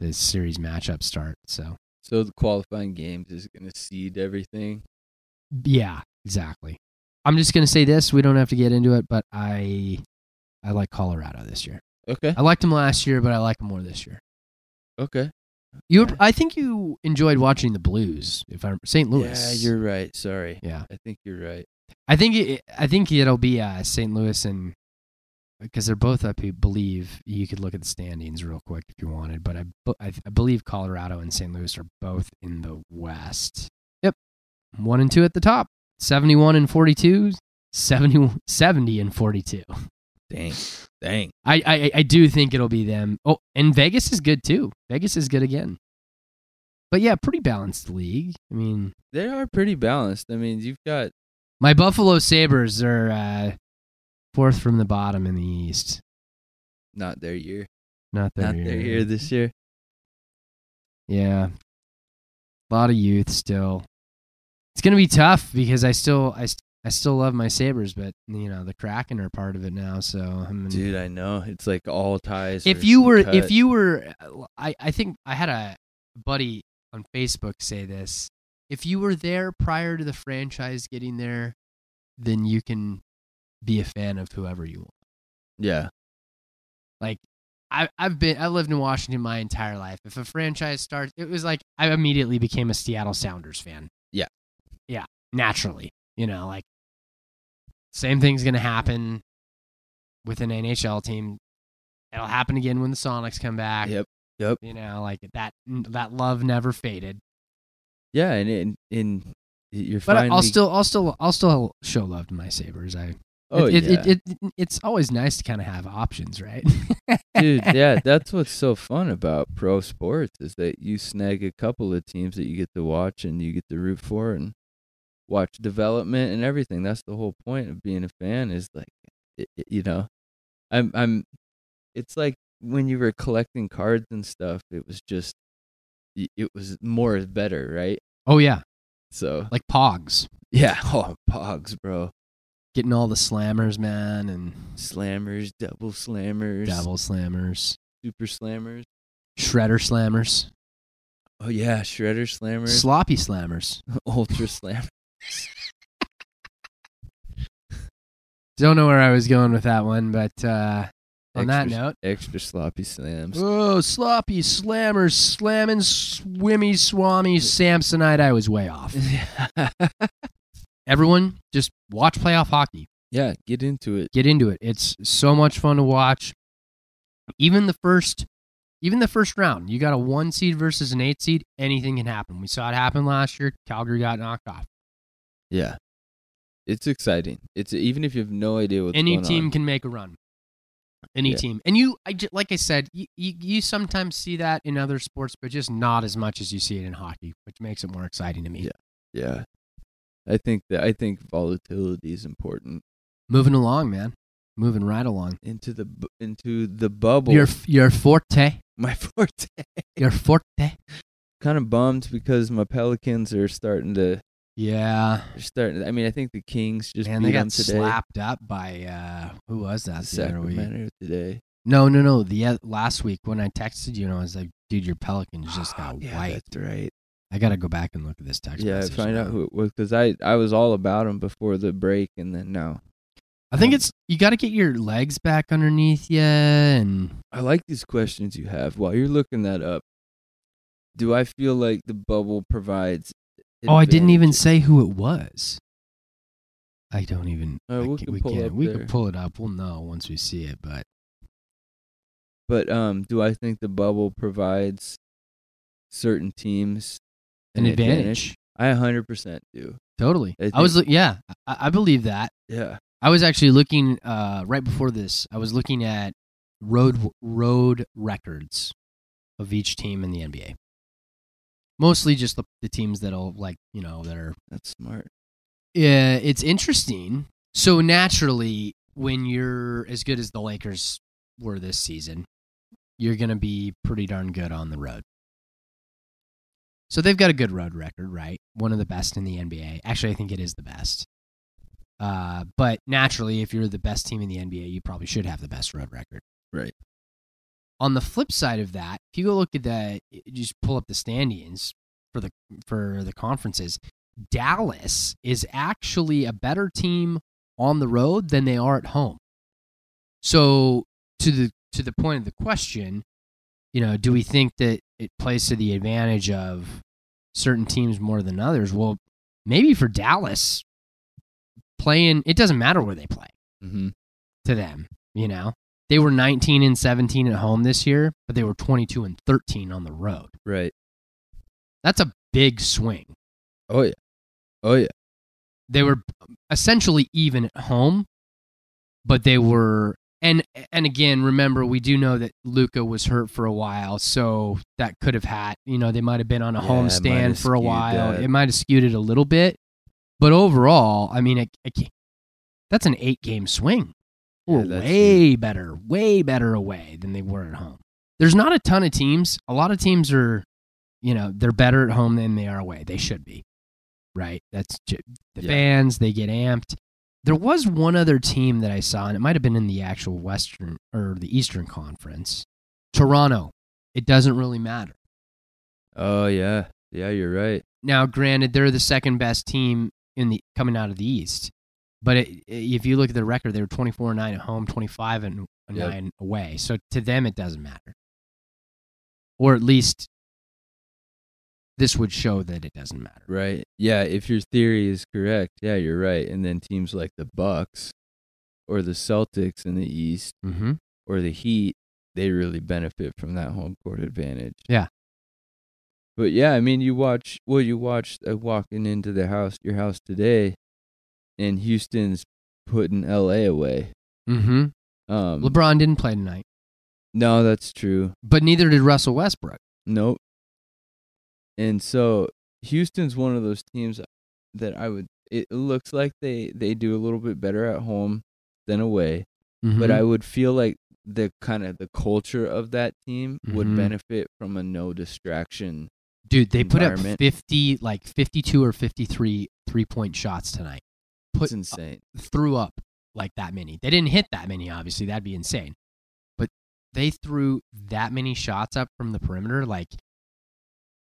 the series matchup start. So so the qualifying games is going to seed everything. yeah, exactly. I'm just gonna say this. We don't have to get into it, but I I like Colorado this year. Okay, I liked them last year, but I like them more this year. okay. You. I think you enjoyed watching the Blues. If I'm St. Louis, Yeah, you're right. Sorry. Yeah, I think you're right. I think it, I think it'll be uh, St. Louis and because they're both up. I believe you could look at the standings real quick if you wanted, but I, I, I believe Colorado and St. Louis are both in the West. Yep, one and two at the top. Seventy-one and 42, 70, 70 and forty-two. Dang, dang. I, I I do think it'll be them. Oh, and Vegas is good too. Vegas is good again. But yeah, pretty balanced league. I mean, They are pretty balanced. I mean, you've got my Buffalo Sabres are uh, fourth from the bottom in the East. not their year, Not their not their year this year. Yeah, a lot of youth still. It's gonna be tough because I still I, I still love my Sabres, but you know the Kraken are part of it now. So I'm Dude, I know. It's like all ties. if you were cut. if you were I, I think i had a buddy on facebook say this if you were there prior to the franchise getting there then you can be a fan of whoever you want yeah, like I, I've been I lived in Washington my entire life. If a franchise starts, it was like I immediately became a Seattle Sounders fan. Yeah. yeah, naturally. You know, like same thing's gonna happen with an NHL team. It'll happen again when the Sonics come back. Yep. Yep. You know, like that that love never faded. Yeah, and in in you're But finally. I'll still I'll still I'll still show love to my Sabres. I oh it, yeah, it, it, it, it's always nice to kind of have options, right? dude. Yeah, that's what's so fun about pro sports is that you snag a couple of teams that you get to watch and you get to root for and watch development and everything. That's the whole point of being a fan. Is like, you know, I'm I'm. It's like when you were collecting cards and stuff. It was just, it was more is better, right? oh yeah, So like Pogs, yeah, oh pogs, bro, getting all the slammers, man, and slammers, double slammers, double slammers, super slammers. shredder slammers, Oh yeah, shredder slammers, sloppy slammers. ultra slammers. Don't know where I was going with that one, but uh, on that note, extra sloppy slams. oh, sloppy slammers, slamming, swimmy, swami, Samsonite. I was way off. Everyone, just watch playoff hockey. yeah, get into it. Get into it. It's so much fun to watch. Even the first, even the first round, you got a one seed versus an eight seed. Anything can happen. We saw it happen last year. Calgary got knocked off. Yeah, it's exciting. It's even if you have no idea what's Any team on. can make a run. Any Yeah. team, and you, I ju- like I said, you, you you sometimes see that in other sports, but just not as much as you see it in hockey, which makes it more exciting to me. Yeah. Yeah, I think that I think volatility is important Moving along, man. Moving right along. into the bu- into the bubble. Your your forte, my forte. your forte. kind of bummed because my Pelicans are starting to. Yeah, They're starting. I mean, I think the Kings just man, beat they got them today. slapped up by uh who was that the other week? Sacramento today. No, no, no. The oth- last week when I texted you and I was like, "Dude, your Pelicans just got yeah, wiped." That's right. I gotta go back and look at this text. Yeah, message find out who it was because I I was all about him before the break, and then now I think it's you got to get your legs back underneath you, and I like these questions you have while you're looking that up. Do I feel like the bubble provides? oh, I didn't even say who it was. I don't even. Uh, I we ca- can we pull can't. We there. can pull it up. We'll know once we see it. But But um, do I think the bubble provides certain teams an advantage, I 100% do. totally. I I, was. Yeah, I, I believe that. Yeah. I was actually looking uh, right before this. I was looking at road road records of each team in the NBA. Mostly just the, the teams that'll like you know that are. That's smart. Yeah, it's interesting. So naturally, when you're as good as the Lakers were this season, you're gonna be pretty darn good on the road. So they've got a good road record, right? One of the best in the NBA. Actually, I think it is the best. Uh, but naturally, if you're the best team in the NBA, you probably should have the best road record. Right. On the flip side of that, if you go look at the, you just pull up the standings for the for the conferences. Dallas is actually a better team on the road than they are at home. So to the to the point of the question, you know, do we think that it plays to the advantage of certain teams more than others? Well, maybe for Dallas, playing it doesn't matter where they play Mm-hmm. to them. You know, they were 19 and 17 at home this year, but they were 22 and 13 on the road. Right. That's a big swing. Oh yeah. Oh yeah. They were essentially even at home, but they were and and again, remember we do know that Luka was hurt for a while, so that could have had you know they might have been on a Yeah, homestand have for a while. that. It might have skewed it a little bit, but overall, I mean, it, it, that's an eight game swing. Yeah, We're way better, way better away than they were at home. There's not a ton of teams. A lot of teams are, you know, they're better at home than they are away. They should be, right? That's the Yeah. fans. They get amped. There was one other team that I saw, and it might have been in the actual Western or the Eastern Conference. Toronto. It doesn't really matter. Oh yeah. Yeah, you're right. Now, granted, they're the second best team in the coming out of the East, but it, if you look at the record, they were 24 and nine at home, 25 and Yep. nine away. So to them, it doesn't matter, or at least this would show that it doesn't matter. Right. Yeah, if your theory is correct, yeah, you're right. And then teams like the Bucks or the Celtics in the East Mm-hmm. or the Heat, they really benefit from that home court advantage. Yeah. But yeah, I mean, you watch well, you watched uh, walking into the house, your house today, and Houston's putting LA away. Mm-hmm. Um, LeBron didn't play tonight, no, that's true. but neither did Russell Westbrook. Nope. And so Houston's one of those teams that I would. It looks like they they do a little bit better at home than away, but I would feel like the kind of the culture of that team would Mhm. benefit from a no distraction. dude, they put up fifty, like fifty-two or fifty-three three-point shots tonight. Put It's insane. threw up like that many. They didn't hit that many, obviously. That'd be insane. But they threw that many shots up from the perimeter. Like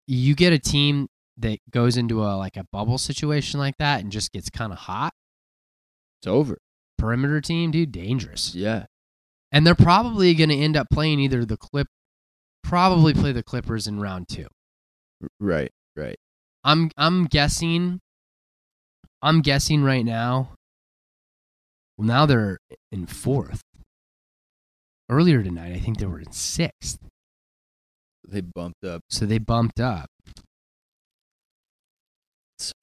you get a team that goes into a like a bubble situation like that and just gets kind of hot. It's over. Perimeter team, dude, dangerous. Yeah. And they're probably going to end up playing either the clip, probably play the Clippers in round two. Right. Right. I'm I'm guessing. I'm guessing right now. Well, now they're in fourth. Earlier tonight, I think they were in sixth, They bumped up. so they bumped up.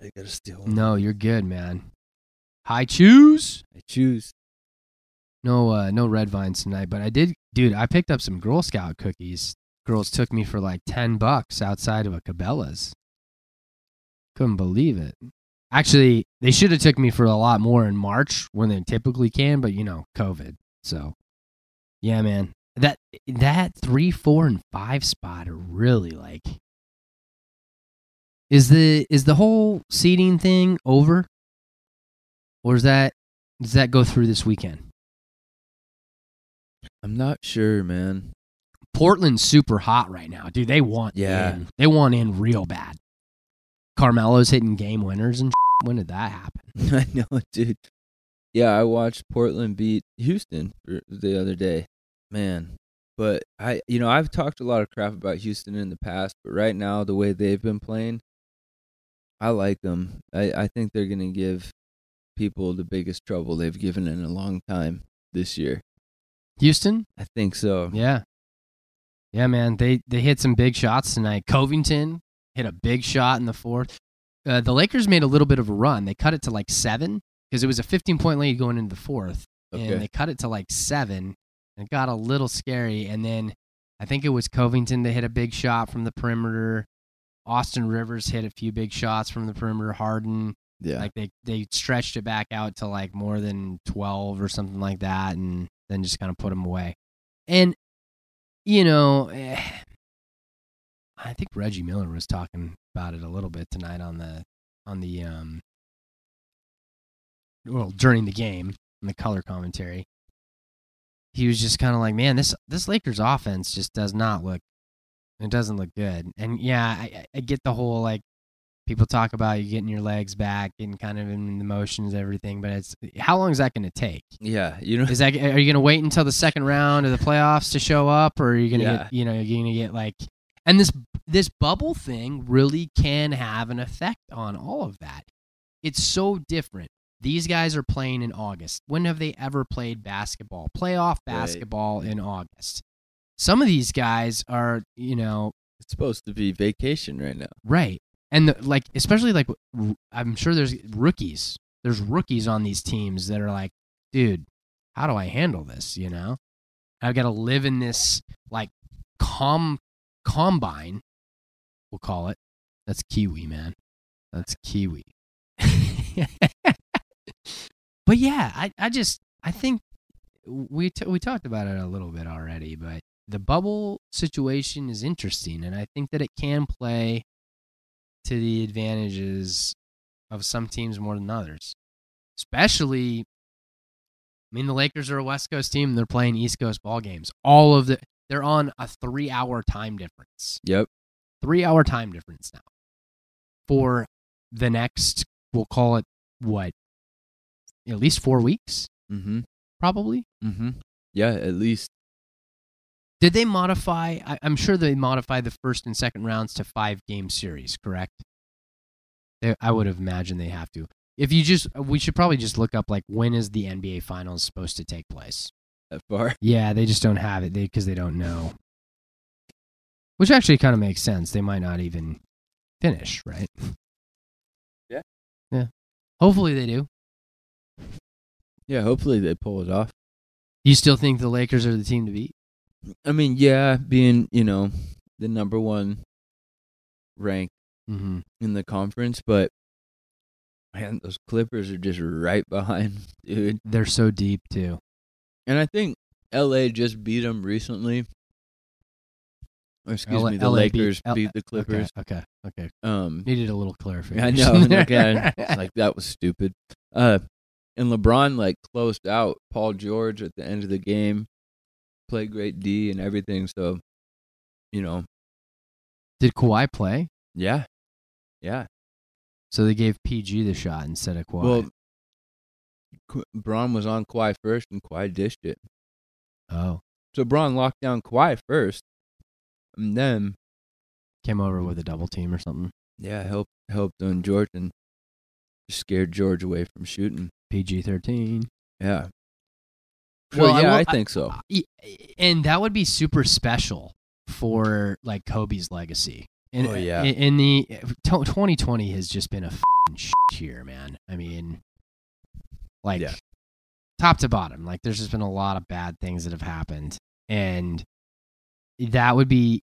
I gotta steal. one. No, you're good, man. I choose. I choose. No, uh, no red vines tonight, but I did, dude. I picked up some Girl Scout cookies. Girls took me for like ten bucks outside of a Cabela's. Couldn't believe it. Actually, they should have took me for a lot more in March when they typically can, but you know, COVID. So, yeah, man, that that three, four, and five spot are really like. Is the is the whole seating thing over, or is that does that go through this weekend? I'm not sure, man. Portland's super hot right now, dude. They want Yeah. in. They want in real bad. Carmelo's hitting game winners and when did that happen? I know, dude. Yeah, I watched Portland beat Houston the other day. Man, but I, you know, I've talked a lot of crap about Houston in the past, but right now the way they've been playing, I like them. I, I think they're gonna give people the biggest trouble they've given in a long time this year. Houston? I think so. Yeah. Yeah, man. They they hit some big shots tonight. Covington hit a big shot in the fourth. Uh, the Lakers made a little bit of a run. They cut it to like seven because it was a 15 point lead going into the fourth, Okay. and they cut it to like seven. And it got a little scary. And then I think it was Covington that hit a big shot from the perimeter. Austin Rivers hit a few big shots from the perimeter. Harden, yeah. like they they stretched it back out to like more than 12 or something like that, and then just kind of put them away. And you know, eh, I think Reggie Miller was talking about it a little bit tonight on the on the um well during the game in the color commentary. He was just kind of like, man, this this Lakers offense just does not look it doesn't look good. And yeah, I, I- get the whole like people talk about you getting your legs back, and kind of in the motions, everything. But it's how long is that going to take? yeah, you know, Is that are you going to wait until the second round of the playoffs to show up, or are you going to Yeah. you know you're going to get like and this this bubble thing really can have an effect on all of that. It's so different. These guys are playing in August. When have they ever played basketball? Playoff Right. basketball in August. Some of these guys are, you know, it's supposed to be vacation right now. Right. And the, like, especially like, I'm sure there's rookies. There's rookies on these teams that are like, dude, how do I handle this? You know, I've got to live in this like com combine. We'll call it. That's Kiwi, man. That's Kiwi. but yeah, I, I just I think we t- we talked about it a little bit already, but the bubble situation is interesting, and I think that it can play to the advantages of some teams more than others. Especially, I mean, the Lakers are a West Coast team; they're playing East Coast ball games. All of the they're on a three-hour time difference. Yep. Three-hour time difference now for the next. We'll call it what? At least four weeks, Mm-hmm. probably. Mm-hmm. Yeah, at least. Did they modify? I, I'm sure they modified the first and second rounds to five game series, correct? They, I would have imagined they have to. If you just, we should probably just look up like when is the NBA Finals supposed to take place? That far. Yeah, they just don't have it because they don't know. Which actually kind of makes sense. They might not even finish, right? Yeah. Yeah. Hopefully they do. Yeah, hopefully they pull it off. You still think the Lakers are the team to beat? I mean, yeah, being you know the number one rank Mm-hmm. in the conference, but man, those Clippers are just right behind, dude. They're so deep too. And I think L.A. just beat them recently. Or excuse LA me, the LA beat- Lakers L- beat the Clippers. Okay, okay. okay. Um, Needed a little clarification. I know. it's like that was stupid. Uh, and LeBron like closed out Paul George at the end of the game, played great D and everything. So, you know, Did Kawhi play? yeah, yeah. So they gave PG the shot instead of Kawhi. Well, Qu- Bron was on Kawhi first, and Kawhi dished it. oh, So Bron locked down Kawhi first, and then came over with a double team or something. yeah, helped helped on George and scared George away from shooting. PG thirteen. Yeah. So, Well, I yeah, will- I, think so. and that would be super special for like Kobe's legacy. And Oh, yeah. in, in the 2020 has just been a fing shit year, man. I mean, like Yeah. top to bottom, like there's just been a lot of bad things that have happened, and that would be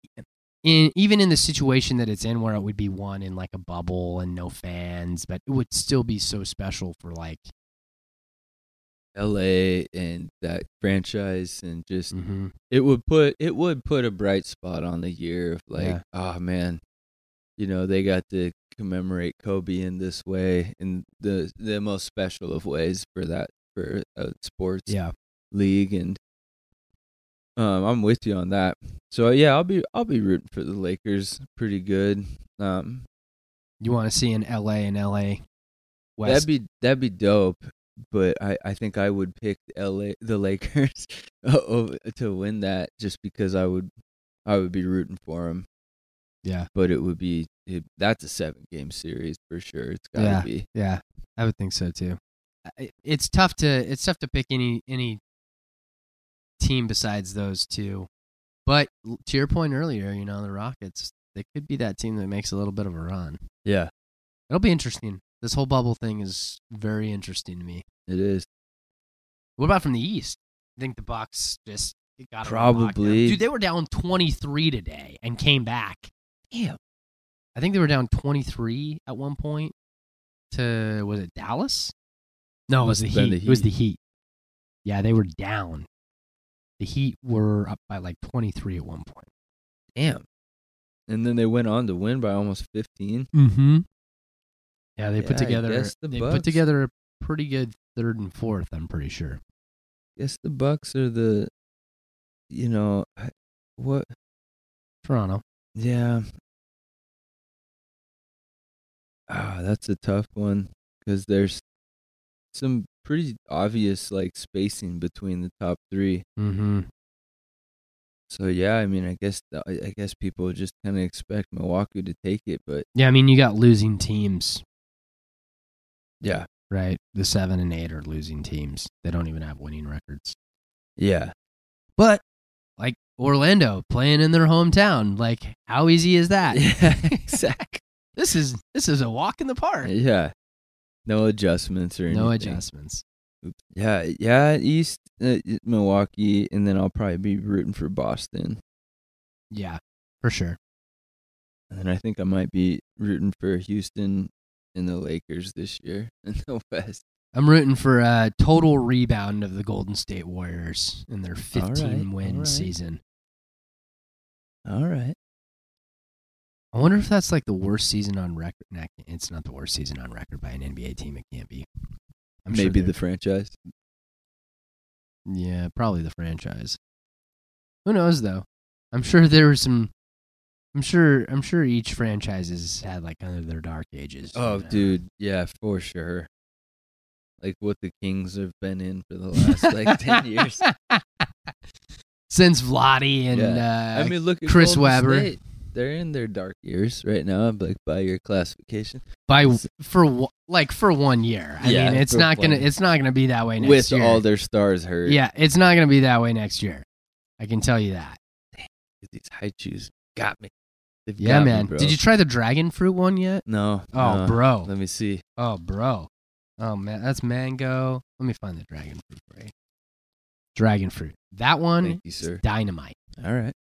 in even in the situation that it's in, where it would be one in like a bubble and no fans, but it would still be so special for like. L.A. and that franchise, and just Mm-hmm. it would put it would put a bright spot on the year of like, Yeah. oh man, you know they got to commemorate Kobe in this way, in the the most special of ways for that for a sports Yeah. league, and um, I'm with you on that. So yeah, I'll be I'll be rooting for the Lakers pretty good. Um, You want to see in L.A. and L.A. West? That'd be that'd be dope. But I, I think I would pick LA the Lakers to win that just because I would I would be rooting for them. yeah. But it would be it, that's a seven game series for sure. It's gotta Yeah. be. Yeah, I would think so too. It's tough to it's tough to pick any any team besides those two. But to your point earlier, you know, the Rockets, they could be that team that makes a little bit of a run. Yeah, It'll be interesting. This whole bubble thing is very interesting to me. it is. What about from the East? I think the Bucks just got. Probably. Dude, they were down 23 today and came back. Damn. I think they were down 23 at one point to was it Dallas? No, it was the have been Heat. It was the Heat. Heat. Yeah, they were down. The Heat were up by like 23 at one point. Damn. And then they went on to win by almost fifteen. Mm-hmm. Yeah, they put Yeah, I together the they Bucks- put together a pretty good third and fourth, I'm pretty sure. Guess the Bucks are the, you know, what? Toronto. Yeah. Ah, that's a tough one because there's some pretty obvious like spacing between the top three. Mm-hmm. So yeah, I mean, I guess I guess people just kind of expect Milwaukee to take it, but Yeah, I mean you got losing teams, yeah, right? The seven and eight are losing teams. They don't even have winning records. yeah, But like Orlando playing in their hometown, like how easy is that? yeah, exactly. This is this is a walk in the park. yeah, no adjustments or anything. No adjustments. Yeah, yeah, East uh, Milwaukee, and then I'll probably be rooting for Boston, Yeah, for sure. and then I think I might be rooting for Houston and the Lakers this year in the West. I'm rooting for a total rebound of the Golden State Warriors in their 15 right, win all right. season. All right. I wonder if that's like the worst season on record. It's not the worst season on record by an NBA team. It can't be. I'm Maybe they're- the franchise. Yeah, probably the franchise. Who knows though? I'm sure there were some. I'm sure. I'm sure each franchise has had like kind of their dark ages. Oh, you know? dude, yeah, for sure. Like what the Kings have been in for the last like ten years. since Vlade and Yeah. uh, I mean, look at Chris Golden Webber. State. They're in their dark years right now, like by your classification. by for like for one year. I Yeah, mean, it's not gonna it's not gonna be that way next with year. With all their stars hurt. yeah, it's not gonna be that way next year. I can tell you that. these Hi-Chews got me. They've Yeah, got man. bro. Did you try the dragon fruit one yet? No. Oh, no. bro. Let me see. Oh, bro. Oh man, that's mango. Let me find the dragon fruit you. Dragon fruit. That one Thank you, is sir. dynamite. All right.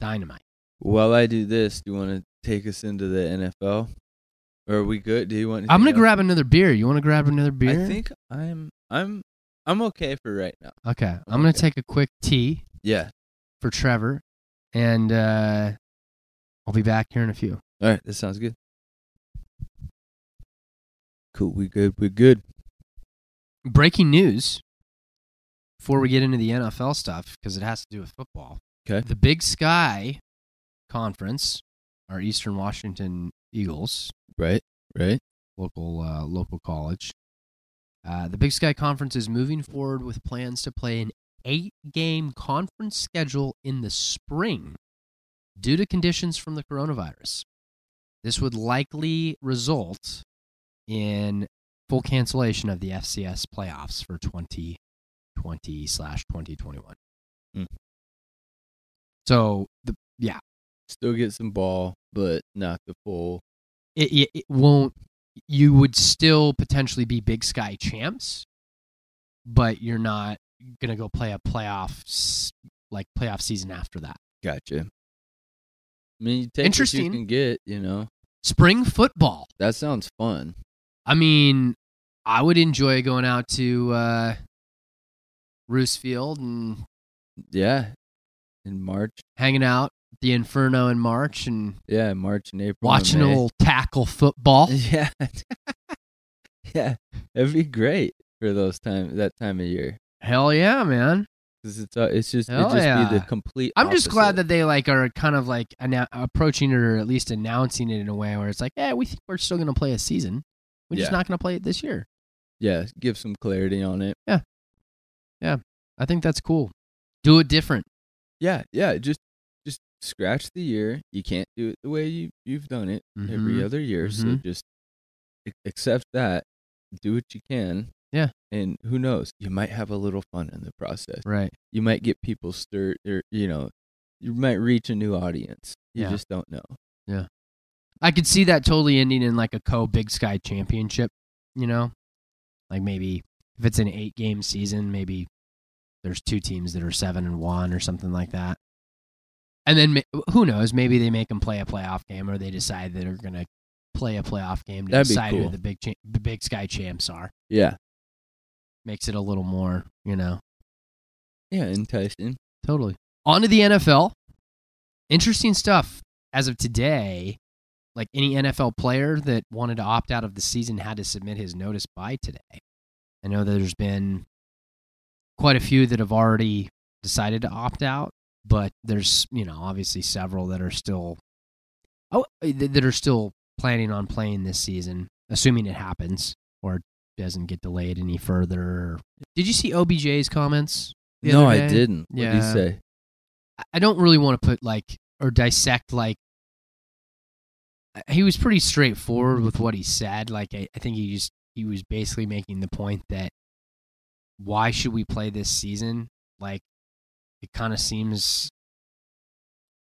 Dynamite. While I do this, do you want to take us into the NFL? Or are we good? Do you want? I'm gonna else? grab another beer. You want to grab another beer? I think I'm. I'm. I'm okay for right now. Okay. I'm gonna Okay. take a quick tea Yeah. for Trevor, and uh, I'll be back here in a few. All right. That sounds good. Cool. We good. We good. breaking news before we get into the NFL stuff because it has to do with football. Okay. The Big Sky Conference, our Eastern Washington Eagles, Right. Right. local uh, local college. Uh, the Big Sky Conference is moving forward with plans to play an eight-game conference schedule in the spring due to conditions from the coronavirus. This would likely result in full cancellation of the FCS playoffs for 2020 slash 2021. Hmm. So the yeah, Still get some ball, but not the full. it, it, it won't. You would still potentially be Big Sky champs, but you're not gonna go play a playoff like playoff season after that. Gotcha. I mean, you take what Interesting. you can get. You know, Spring football. that sounds fun. I mean, I would enjoy going out to uh, Roos Field and Yeah. In March. hanging out the Inferno in March and Yeah, March and April. and watching a little tackle football. Yeah. yeah. It'd be great for those time that time of year. Hell yeah, man! Cause it's uh, it's just Hell it just be the complete. I'm just glad that they like are kind of like annou- approaching it or at least announcing it in a way where it's like, yeah, we think we're still going to play a season. We're just not going to play it this year. yeah, give some clarity on it. Yeah, yeah, I think that's cool. Do it different. Yeah, yeah, just scratch the year. You can't do it the way you you've done it every Mhm. other year. So Mhm. just accept that. Do what you can. Yeah. And who knows? You might have a little fun in the process. Right. You might get people stirred, or you know, you might reach a new audience. You Yeah. just don't know. Yeah. I could see that totally ending in like a co Big Sky championship, you know? Like maybe if it's an eight game season, maybe there's two teams that are seven and one or something like that. And then who knows? Maybe they make them play a playoff game or they decide that they're going to play a playoff game to That'd decide who the big, cha- the Big Sky champs are. Yeah. Makes it a little more, you know? Yeah, enticing. Totally. On to the NFL. Interesting stuff. As of today, like any NFL player that wanted to opt out of the season had to submit his notice by today. I know that there's been quite a few that have already decided to opt out, but there's, you know, obviously several that are still oh eh, that are still planning on playing this season, assuming it happens or doesn't get delayed any further. Did you see OBJ's comments? the no, I didn't. What did he say? I- I don't really want to put like or dissect like he was pretty straightforward with what he said. Like I, I think he just he was basically making the point that why should we play this season? Like it kind of seems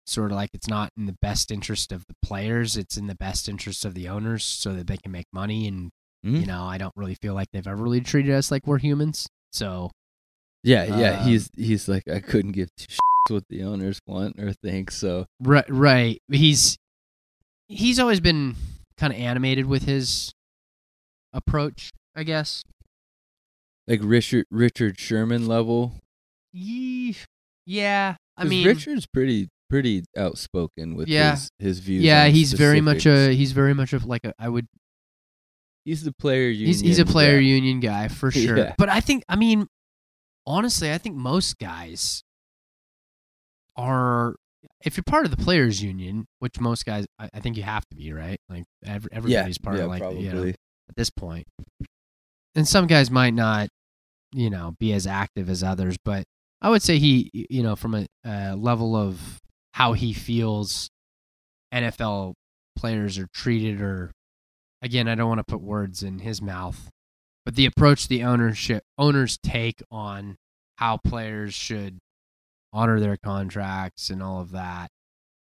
sort of like it's not in the best interest of the players, it's in the best interest of the owners so that they can make money and Hmm? you know, I don't really feel like they've ever really treated us like we're humans. So Yeah, yeah. Um, he's he's like I couldn't give two shits what the owners want or think. So Right, right. He's he's always been kind of animated with his approach, I guess. like Richard Richard Sherman level. Ye- Yeah, I mean, Richard's pretty pretty outspoken with Yeah. his his views. yeah, he's very much a he's very much of like a I would he's the player union. he's he's a player guy. union guy for sure. Yeah. But I think I mean honestly, I think most guys are if you're part of the players union, which most guys I, I think you have to be, right? Like every, Yeah, everybody's part yeah, of like probably. you know at this point. And some guys might not, you know, be as active as others, but I would say he, you know, from a, a level of how he feels NFL players are treated, or again, I don't want to put words in his mouth, but the approach the ownership owners take on how players should honor their contracts and all of that.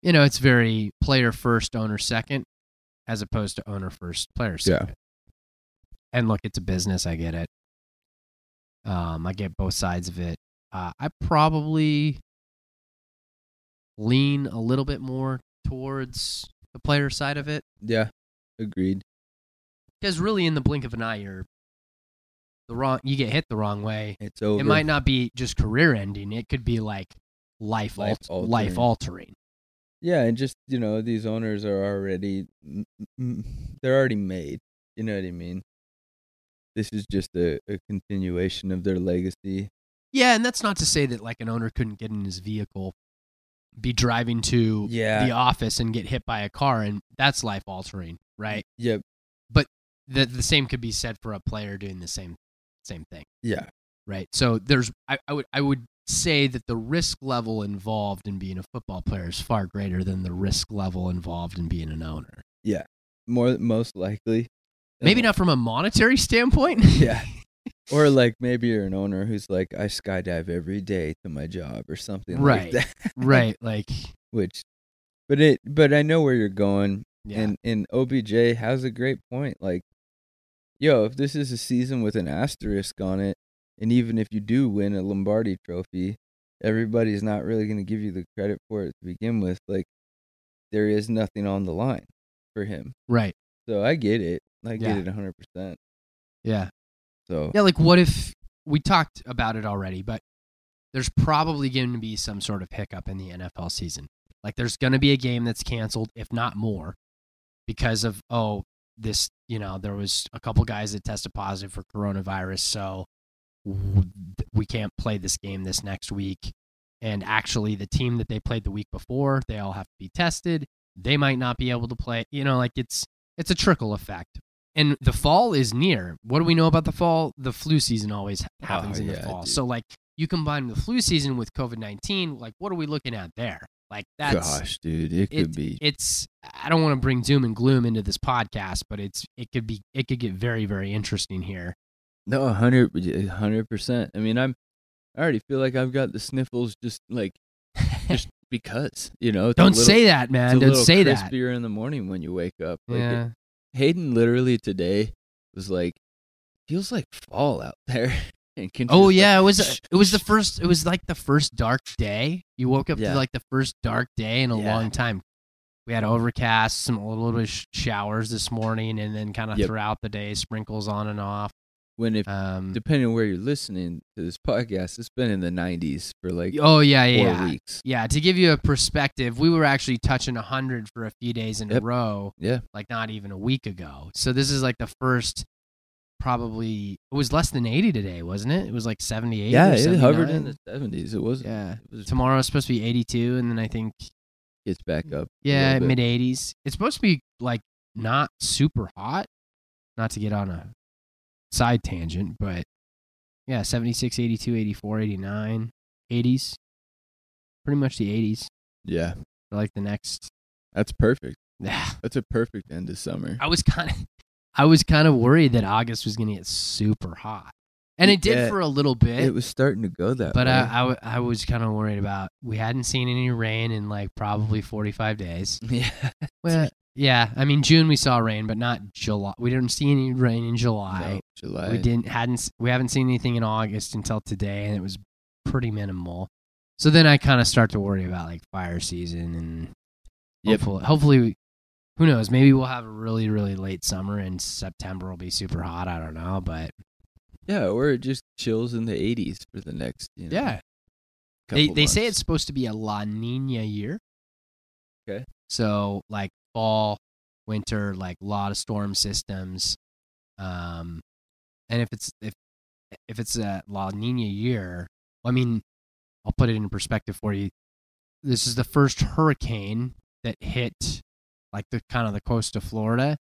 You know, it's very player first, owner second, as opposed to owner first, player Yeah. And look, it's a business. I get it. Um, I get both sides of it. Uh, I probably lean a little bit more towards the player side of it Yeah, agreed. because really, in the blink of an eye, you're the wrong. You get hit the wrong way. It's over. It might not be just career ending. It could be like life Life alt- life altering. altering. Yeah, and just you know, these owners are already they're already made. You know what I mean? This is just a, a continuation of their legacy. Yeah, and that's not to say that like an owner couldn't get in his vehicle, be driving to Yeah. the office and get hit by a car, and that's life altering, right? Yep. But the the same could be said for a player doing the same same thing, Yeah. right? So there's I, I would I would say that the risk level involved in being a football player is far greater than the risk level involved in being an owner. Yeah. More most likely. Maybe Uh, not from a monetary standpoint. Yeah. Or like maybe you're an owner who's like, I skydive every day to my job or something Right. like that. right, like Which, but it, but I know where you're going, yeah. and and OBJ has a great point. Like, yo, if this is a season with an asterisk on it, and even if you do win a Lombardi Trophy, everybody's not really going to give you the credit for it to begin with. Like, there is nothing on the line for him. right. So I get it. I get Yeah. it 100. percent Yeah. So Yeah, like what if we talked about it already, but there's probably going to be some sort of hiccup in the NFL season. Like there's going to be a game that's canceled, if not more, because of oh this you know there was a couple guys that tested positive for coronavirus, so we can't play this game this next week. And actually, the team that they played the week before, they all have to be tested. They might not be able to play. You know, like it's it's a trickle effect. And the fall is near. What do we know about the fall? The flu season always oh, happens Oh, in the yeah, fall. dude. So like you combine the flu season with COVID nineteen, like what are we looking at there? Like that's gosh, dude, it could it- be. it's I don't want to bring doom and gloom into this podcast, but it's it could be it could get very very interesting here. No, a hundred, hundred percent. I mean, I'm, I already feel like I've got the sniffles, just like, just because, you know. Don't little- say that, man. Don't say that. crispier in the morning when you wake up. Like, it- Yeah. Hayden literally today was like, feels like fall out there. and Oh yeah, like, it was it was the first it was like the first dark day. You woke up Yeah. to like the first dark day in a Yeah. long time. We had overcast, some a little bit of showers this morning, and then kind of Yep. throughout the day, sprinkles on and off. When if Um, depending on where you're listening to this podcast, it's been in the 90s for like oh yeah, four yeah, yeah. weeks. Yeah, to give you a perspective, we were actually touching 100 for a few days in Yep. a row, Yeah, like not even a week ago. So this is like the first, probably, it was less than 80 today, wasn't it? It was like 78. yeah, it hovered in the 70s. It was. Yeah. it was Tomorrow is supposed to be 82, and then I think, gets back up. yeah, mid 80s. It's supposed to be like not super hot, not to get on a side tangent, but yeah, 76, 82, 84, 89, 80s. Pretty much the 80s Yeah, like the next. that's perfect. Yeah. That's a perfect end of summer. I was kind of, I was kind of worried that August was going to get super hot, and it did Yeah, for a little bit. It was starting to go that but way. I was kind of worried about. We hadn't seen any rain in like probably forty five days. yeah, Well, yeah, I mean June we saw rain, but not July. We didn't see any rain in July. no, July. We didn't hadn't we haven't seen anything in August until today, and it was pretty minimal. So then I kind of start to worry about like fire season and Yep. hopefully, hopefully, who knows? Maybe we'll have a really really late summer and September will be super hot. I don't know, but Yeah, or it just chills in the 80s for the next. You know, yeah, they they say it's supposed to be a La Nina year. Okay. So like fall, winter, like a lot of storm systems. Um, and if it's if if it's a La Nina year, I mean, I'll put it in perspective for you. This is the first hurricane that hit like the kind of the coast of Florida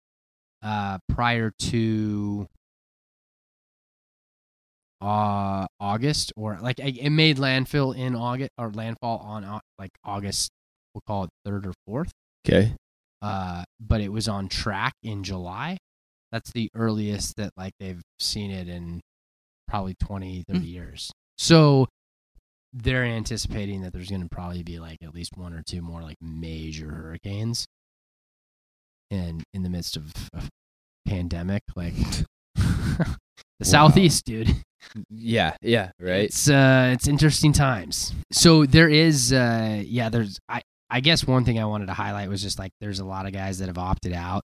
uh, prior to uh August or like it it made landfill in August or landfall on like August. We'll call it third or fourth. Okay. Uh, but it was on track in July. That's the earliest that like they've seen it in probably 20, 30 years. So they're anticipating that there's going to probably be like at least one or two more like major hurricanes and in the midst of a pandemic like the southeast dude Yeah. Yeah. Right. it's uh it's interesting times so there is uh yeah there's i i guess one thing i wanted to highlight was just like there's a lot of guys that have opted out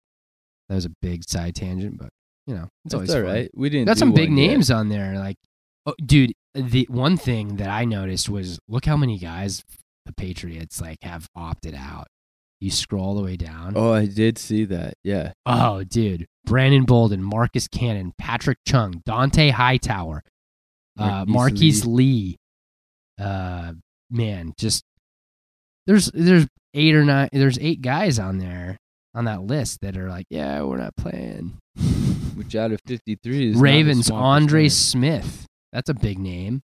that was a big side tangent but you know it's That's always all right. We didn't. got some big one yet. names on there like oh, dude the one thing that i noticed was look how many guys the patriots like have opted out you scroll all the way down Oh, I did see that. Yeah. Oh, dude. Brandon Bolden, Marcus Cannon, Patrick Chung, Dont'a Hightower, uh, Marquise Marquise Lee. Uh, man, just there's there's eight or nine there's eight guys on there on that list that are like, yeah, we're not playing. Which out of 53 is Ravens, Andre percentage. Smith. That's a big name.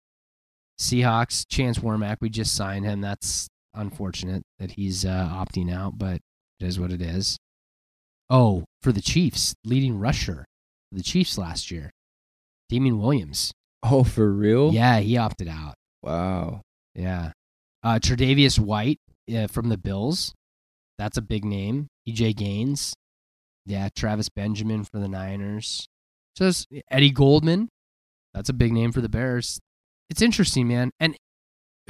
Seahawks, Chance Warmack. We just signed him. That's unfortunate that he's uh, opting out, but it is what it is. Oh, for the Chiefs, leading rusher for the Chiefs last year, Damien Williams. Oh, for real? Yeah, he opted out. Wow. Yeah. Uh, Tre'Davious White uh, from the Bills. That's a big name. EJ Gaines. Yeah, Travis Benjamin for the Niners. So it's Eddie Goldman. That's a big name for the Bears. It's interesting, man. And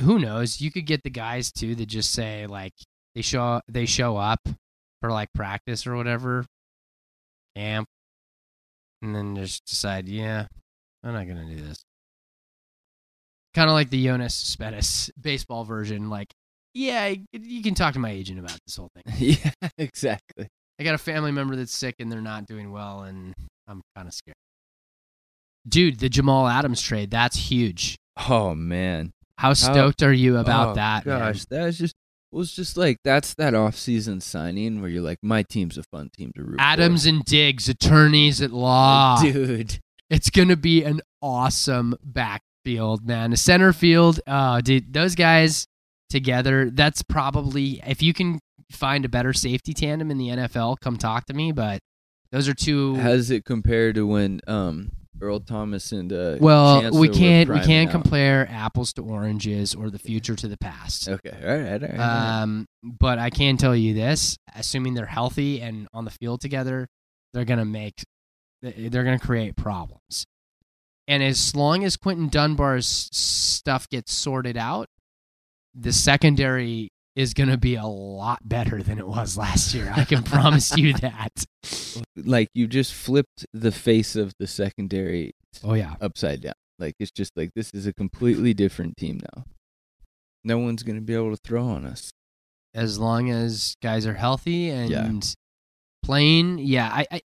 who knows? You could get the guys too that just say like they show they show up for like practice or whatever, camp, and then just decide, yeah, I'm not gonna do this kind of like the Yoenis Cespedes baseball version. Like, yeah, you can talk to my agent about this whole thing. yeah, exactly. I got a family member that's sick and they're not doing well, and I'm kind of scared. Dude, the Jamal Adams trade, that's huge. Oh man. How stoked are you about Oh, that? Gosh, that was just was just like that's that off-season signing where you're like, my team's a fun team to root Adams and Diggs, attorneys at law. dude. It's going to be an awesome backfield, man. A center field, uh, dude, those guys together, that's probably, if you can find a better safety tandem in the NFL, come talk to me. But those are two. How does it compare to when um Earl Thomas and uh well, Chancellor we can't we can't out? compare apples to oranges or the future to the past. Okay, all right, all right. all right. Um, but I can tell you this: assuming they're healthy and on the field together, they're gonna make, they're gonna create problems. And as long as Quinton Dunbar's stuff gets sorted out, the secondary is gonna be a lot better than it was last year. I can promise you that. like you just flipped the face of the secondary Oh yeah, upside down. Like it's just like this is a completely different team now. No one's gonna be able to throw on us. as long as guys are healthy and Yeah. playing, yeah, I, I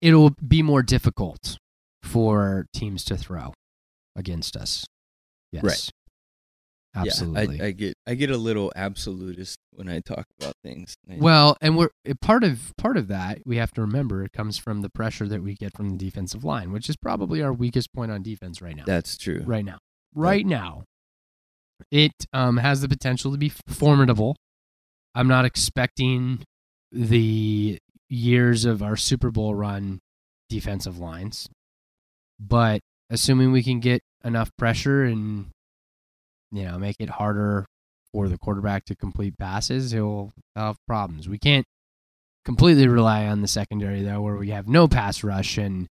it'll be more difficult for teams to throw against us. Yes. Right. Absolutely. Yeah, I, I get I get a little absolutist when I talk about things. Well, and we're part of part of that we have to remember it comes from the pressure that we get from the defensive line, which is probably our weakest point on defense right now. that's true. right now. Right now, it um, has the potential to be formidable. I'm not expecting the years of our Super Bowl run defensive lines, but assuming we can get enough pressure and you know make it harder for the quarterback to complete passes, he'll have problems. We can't completely rely on the secondary though, where we have no pass rush and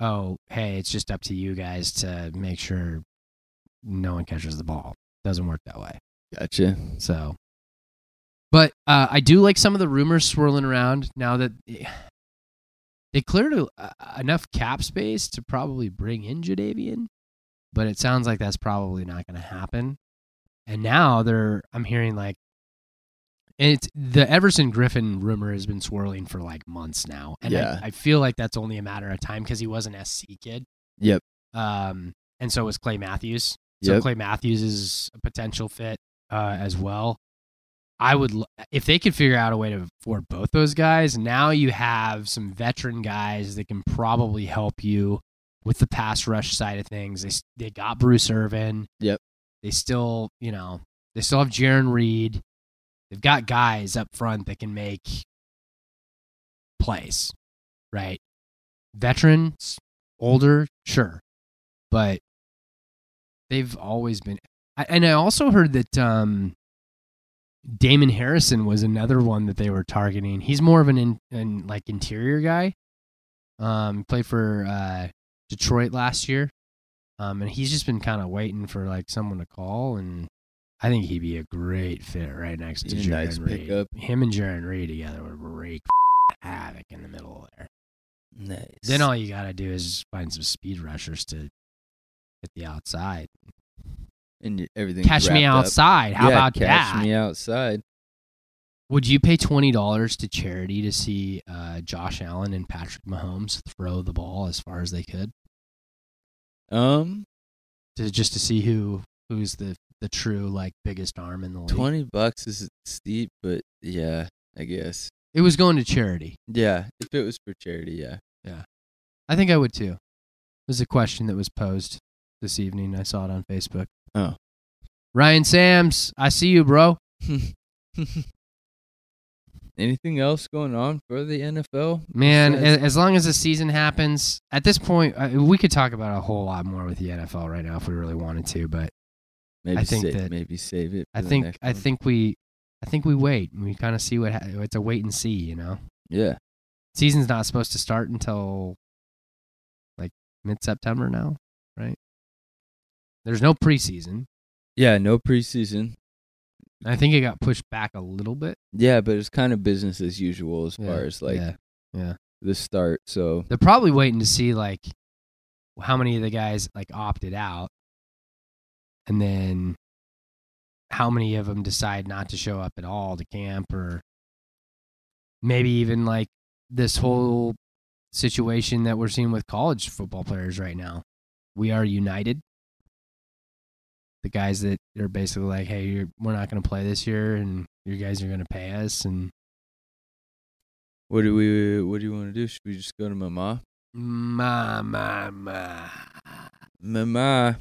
oh hey, it's just up to you guys to make sure no one catches the ball. Doesn't work that way. Gotcha. So, but uh, I do like some of the rumors swirling around now that they cleared a, uh, enough cap space to probably bring in Jadeveon, but it sounds like that's probably not going to happen. And now they're, I'm hearing like, it's the Everson Griffen rumor has been swirling for like months now, and Yeah. I, I feel like that's only a matter of time because he was an SC kid. Yep. Um, and so was Clay Matthews. So Yep. Clay Matthews is a potential fit uh, as well. I would if they could figure out a way to afford both those guys. Now you have some veteran guys that can probably help you with the pass rush side of things. They they got Bruce Irvin. Yep. They still, you know, they still have Jarran Reed. They've got guys up front that can make plays, right? Veterans, older, sure, but they've always been. And I also heard that um, Damon Harrison was another one that they were targeting. He's more of an, in, an like interior guy. Um, played for uh, Detroit last year, um, and he's just been kind of waiting for like someone to call, and I think he'd be a great fit right next to He's Jarran nice Reed. pickup. Him and Jarran Reed together would wreak havoc in the middle there. Nice. Then all you gotta do is find some speed rushers to hit the outside. and everything. Catch me outside. How yeah, about catch that? Catch me outside. Would you pay twenty dollars to charity to see uh, Josh Allen and Patrick Mahomes throw the ball as far as they could, Um, to just to see who who's the the true like biggest arm in the league? twenty bucks is steep, but yeah, I guess. It was going to charity. Yeah, if it was for charity, yeah. Yeah, I think I would too. It was a question that was posed this evening. I saw it on Facebook. Oh. Ryan Sams, I see you, bro. Anything else going on for the NFL? Man, Besides- as long as the season happens, at this point, uh, we could talk about a whole lot more with the NFL right now if we really wanted to. But maybe I think save, that- maybe save it. I think I one. think we I think we wait. We kind of see what ha- it's a wait and see. You know, yeah. season's not supposed to start until like mid September now, right? There's no preseason. Yeah, no preseason. I think it got pushed back a little bit. Yeah, but it's kind of business as usual as Yeah, far as like yeah. the start. So They're probably waiting to see like how many of the guys like opted out, and then how many of them decide not to show up at all to camp, or maybe even like this whole situation that we're seeing with college football players right now. We are united. The guys that are basically like, "Hey, you're, we're not going to play this year, and you guys are going to pay us." And what do we? What do you want to do? Should we just go to Mama? ma ma ma. Mama.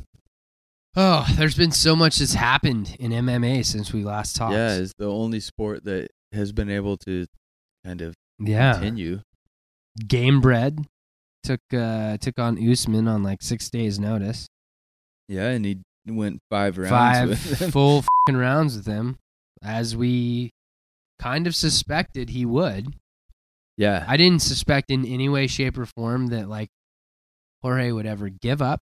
Oh, there's been so much that's happened in MMA since we last talked. Yeah, it's the only sport that has been able to kind of yeah. continue. Gamebred took uh took on Usman on like six days' notice. Yeah, and he went five rounds Five with him. full fing rounds with him, as we kind of suspected he would. Yeah, I didn't suspect in any way, shape, or form that like Jorge would ever give up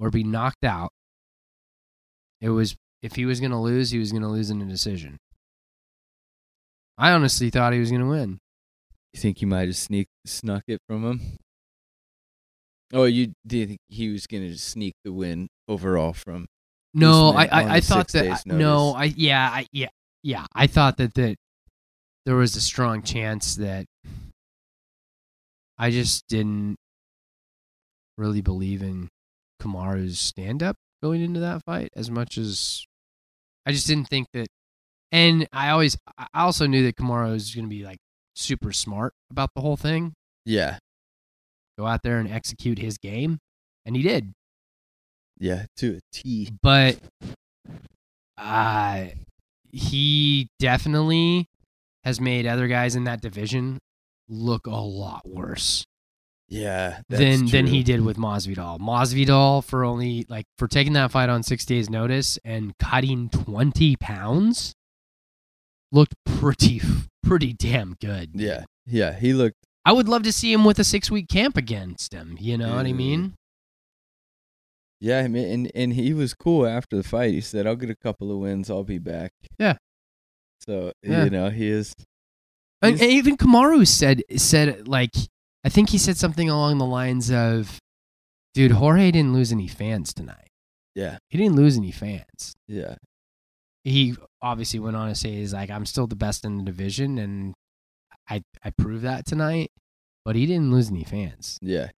or be knocked out. It was if he was gonna lose, he was gonna lose in a decision. I honestly thought he was gonna win. you think you might have sneak snuck it from him? Oh, you think he was gonna sneak the win overall from? No, I Usman on I, I thought that no. I yeah, I yeah, yeah. I thought that that there was a strong chance that I just didn't really believe in Kamaru's stand up going into that fight as much as I just didn't think that and I always I also knew that Kamaru was going to be like super smart about the whole thing, Yeah, go out there and execute his game, and he did. yeah, to a T. but uh he definitely has made other guys in that division look a lot worse Yeah, that's than than he did with Masvidal. Masvidal for only like for taking that fight on 6 days notice and cutting 20 pounds looked pretty pretty damn good. Yeah, yeah, he looked. I would love to see him with a 6 week camp against him, you know what I mean? Yeah, and and he was cool after the fight. He said, "I'll get a couple of wins. I'll be back." Yeah. So Yeah. you know he is. And, and even Kamaru said said like I think he said something along the lines of, "Dude, Jorge didn't lose any fans tonight. Yeah, He didn't lose any fans. yeah, He obviously went on to say he's like I'm still the best in the division, and I I proved that tonight. But he didn't lose any fans. yeah,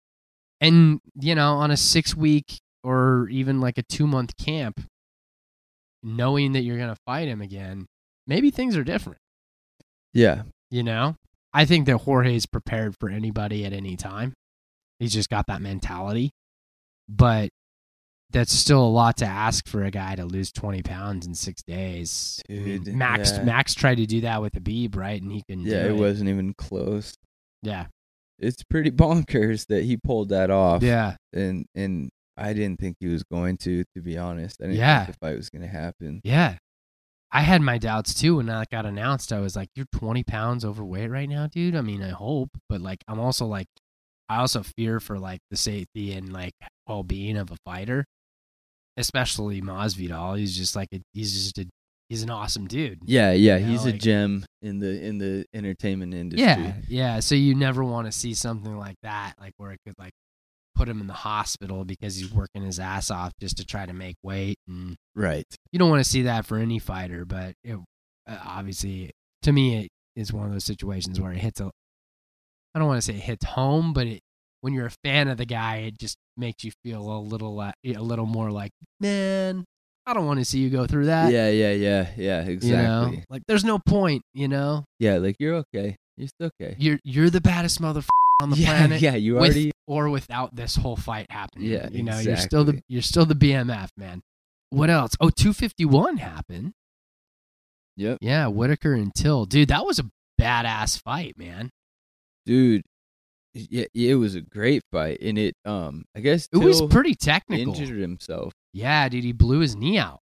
And you know, on a six week or even like a two month camp, knowing that you're gonna fight him again, maybe things are different. yeah. You know, I think that Jorge's prepared for anybody at any time. He's just got that mentality. But that's still a lot to ask for a guy to lose 20 pounds in six days. Dude, Max yeah. Max tried to do that with Khabib, right? And he couldn't Yeah, do it wasn't even close. Yeah. It's pretty bonkers that he pulled that off. Yeah. and and I didn't think he was going to. To be honest, I didn't Yeah. think the fight was going to happen. Yeah. I had my doubts too when that got announced. I was like, "You're 20 pounds overweight right now, dude." I mean, I hope, but like, I'm also like, I also fear for like the safety and like well-being of a fighter, especially Masvidal. He's just like a, he's just a he's an awesome dude. Yeah, yeah, You know, he's a gem in the in the entertainment industry. Yeah, yeah. So you never want to see something like that, like where it could like put him in the hospital because he's working his ass off just to try to make weight and right. you don't want to see that for any fighter, but it, uh, obviously, to me, it is one of those situations where it hits a. I don't want to say it hits home, but it when you're a fan of the guy, it just makes you feel a little uh, a little more like, man, I don't want to see you go through that. yeah, yeah, yeah, yeah. Exactly. You know, like there's no point. You know, Yeah, like you're okay. You're still okay. you're you're the baddest motherfucker on the yeah, planet. yeah. You with already. or without this whole fight happening. Yeah, you know, you're still the you're still the BMF man. What else? Oh, 251 happened. Yep, Yeah, Whitaker and Till. Dude, that was a badass fight, man. dude. Yeah, it was a great fight, and it. Um, I guess It was pretty technical. injured himself. Yeah, dude, he blew his knee out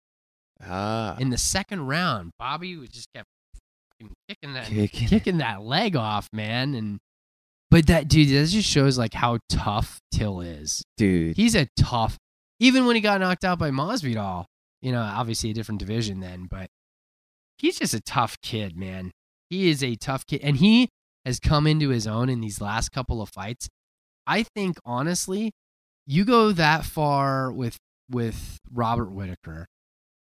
Ah, in the second round. Bobby just kept kicking that kicking. kicking that leg off, man. And but that dude, that just shows like how tough Till is. dude. He's a tough. Even when he got knocked out by Masvidal, you know, obviously a different division then, but he's just a tough kid, man. He is a tough kid, and he has come into his own in these last couple of fights. I think honestly, you go that far with with Robert Whitaker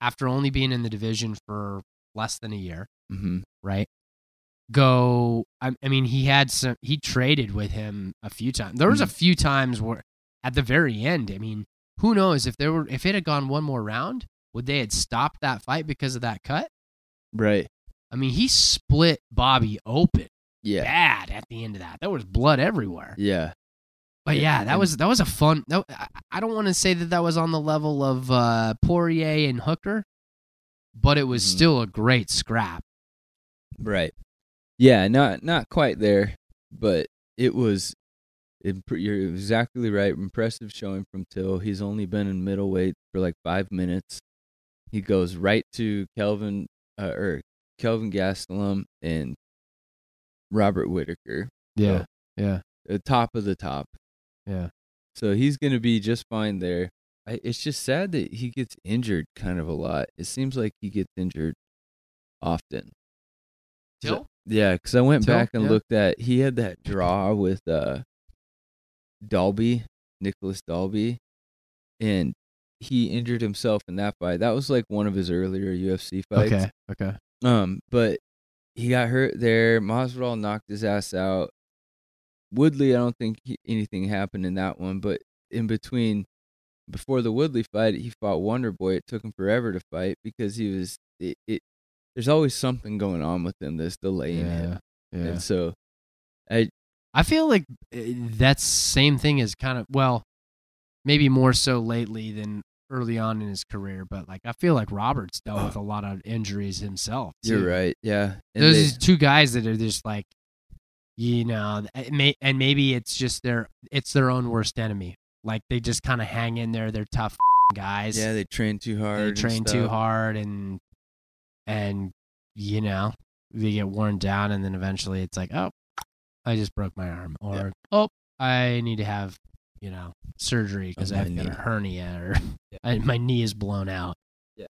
after only being in the division for less than a year, mm-hmm. right? Go. I, I mean, he had some. He traded with him a few times. There was a Mhm. few times where, at the very end, I mean, who knows if there were if it had gone one more round, would they had stopped that fight because of that cut? Right. I mean, he split Bobby open Yeah. bad at the end of that. There was blood everywhere. Yeah. But Yeah, that was that was a fun. No, I- don't want to say that that was on the level of uh, Poirier and Hooker, but it was Mhm. still a great scrap. Right. Yeah, not not quite there, but it was. Imp- you're exactly right. Impressive showing from Till. He's only been in middleweight for like five minutes. He goes right to Kelvin uh, or Kelvin Gastelum and Robert Whitaker. Yeah, yeah, the top of the top. yeah. So he's going to be just fine there. I, it's just sad that he gets injured kind of a lot. It seems like he gets injured often. So- Till? yeah, because I went Till, back and yeah. looked at he had that draw with uh Dalby, Nicolas Dalby, and he injured himself in that fight. That was like one of his earlier UFC fights. Okay, okay. Um, but he got hurt there. Masvidal knocked his ass out. Woodley, I don't think he, anything happened in that one, but in between, before the Woodley fight, he fought Wonder Boy. It took him forever to fight because he was it. it there's always something going on with him that's delaying him, yeah. and so I I feel like uh, that same thing is kind of well, maybe more so lately than early on in his career. But like, I feel like Roberts dealt with oh. a lot of injuries himself. you're right, yeah. And Those they- two guys that are just like, you know, eh, may, and maybe it's just their it's their own worst enemy. Like they just kind of hang in there. They're tough guys. yeah, they train too hard. they train too hard and and you know they get worn down and then eventually it's like oh i just broke my arm or Yeah. oh i need to have you know surgery because i've got a hernia or I, my knee is blown out Yeah.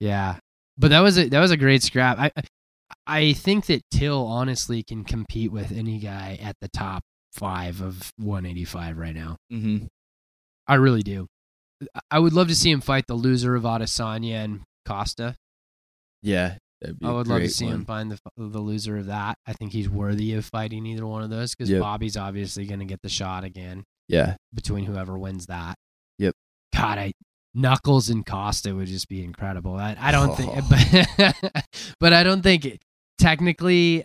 yeah but that was a that was a great scrap i I- think that till honestly can compete with any guy at the top five of 185 right now Mhm. i really do I- would love to see him fight the loser of adesanya and costa Yeah, I would love to see one. him find the the loser of that. I think he's worthy of fighting either one of those because Yep. Bobby's obviously going to get the shot again Yeah, between whoever wins that. Yep. God, I Knuckles and Costa would just be incredible. I, I don't think, Oh. but, but I don't think it, technically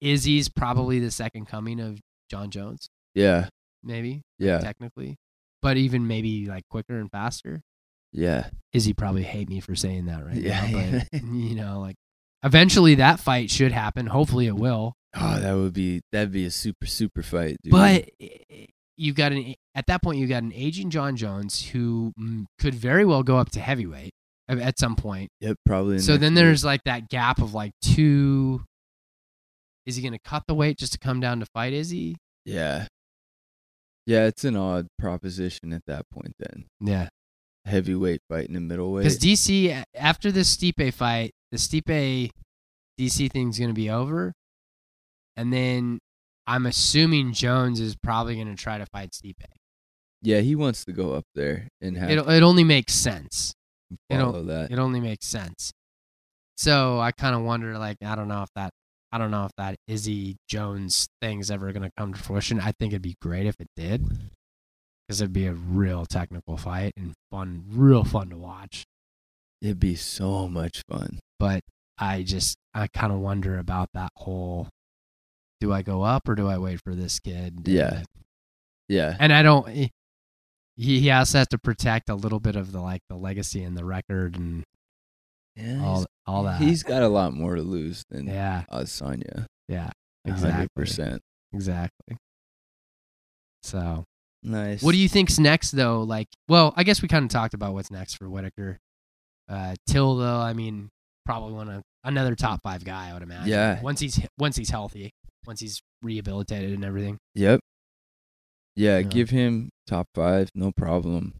Izzy's probably the second coming of Jon Jones. yeah, maybe Yeah. technically, but even maybe like quicker and faster. Yeah. Izzy probably hate me for saying that right Yeah. now, but you know, like eventually that fight should happen. Hopefully it will. Oh, that would be that'd be a super super fight, dude. But you got an at that point you got an aging Jon Jones who mm, could very well go up to heavyweight at- some point. yep, probably. So then year. there's like that gap of like two. Is he going to cut the weight just to come down to fight Izzy? yeah, yeah, it's an odd proposition at that point. Then Yeah, heavyweight fight in the middleweight. because DC after this Stipe fight, the Stipe DC thing's going to be over, and then I'm assuming Jones is probably going to try to fight Stipe. yeah, he wants to go up there and have It it only makes sense. to it'll- that. It only makes sense. So I kind of wonder, like, I don't know if that, I don't know if that Izzy Jones thing's ever going to come to fruition. I think it'd be great if it did, because it'd be a real technical fight and fun, real fun to watch. It'd be so much fun. But I just, I kind of wonder about that whole. Do I go up or do I wait for this kid? Yeah. Yeah, and I don't. He, he also has to protect a little bit of the like the legacy and the record and yeah all all that. He's got a lot more to lose than yeah, Adesanya. yeah, exactly. percent. Exactly. So, Nice. what do you think's next though? Like, well, I guess we kind of talked about what's next for Whitaker. Uh, Till though, I mean, probably one of another top five guy, I would imagine. Yeah. Once he's once he's healthy, once he's rehabilitated and everything. Yep. Yeah, Yeah. give him top five, no problem.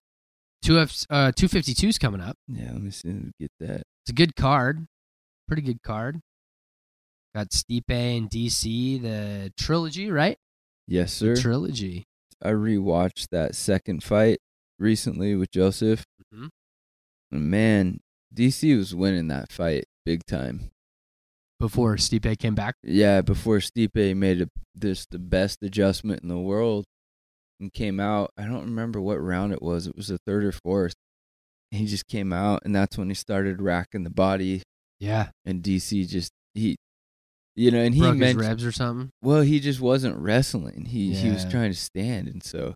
Two F uh two fifty two's coming up. Yeah, let me see. Let me get that. It's a good card, pretty good card. Got Stipe and DC, the trilogy, right? Yes, sir. Trilogy. I rewatched that second fight recently with Joseph. Mhm. Man, DC was winning that fight big time. Before Stipe came back. Yeah, before Stipe made a, this the best adjustment in the world and came out. I don't remember what round it was. It was the third or fourth. He just came out, and that's when he started racking the body. Yeah. And DC just he, you know, and he Broke his mentioned ribs or something. Well, he just wasn't wrestling. He he was trying to stand, and so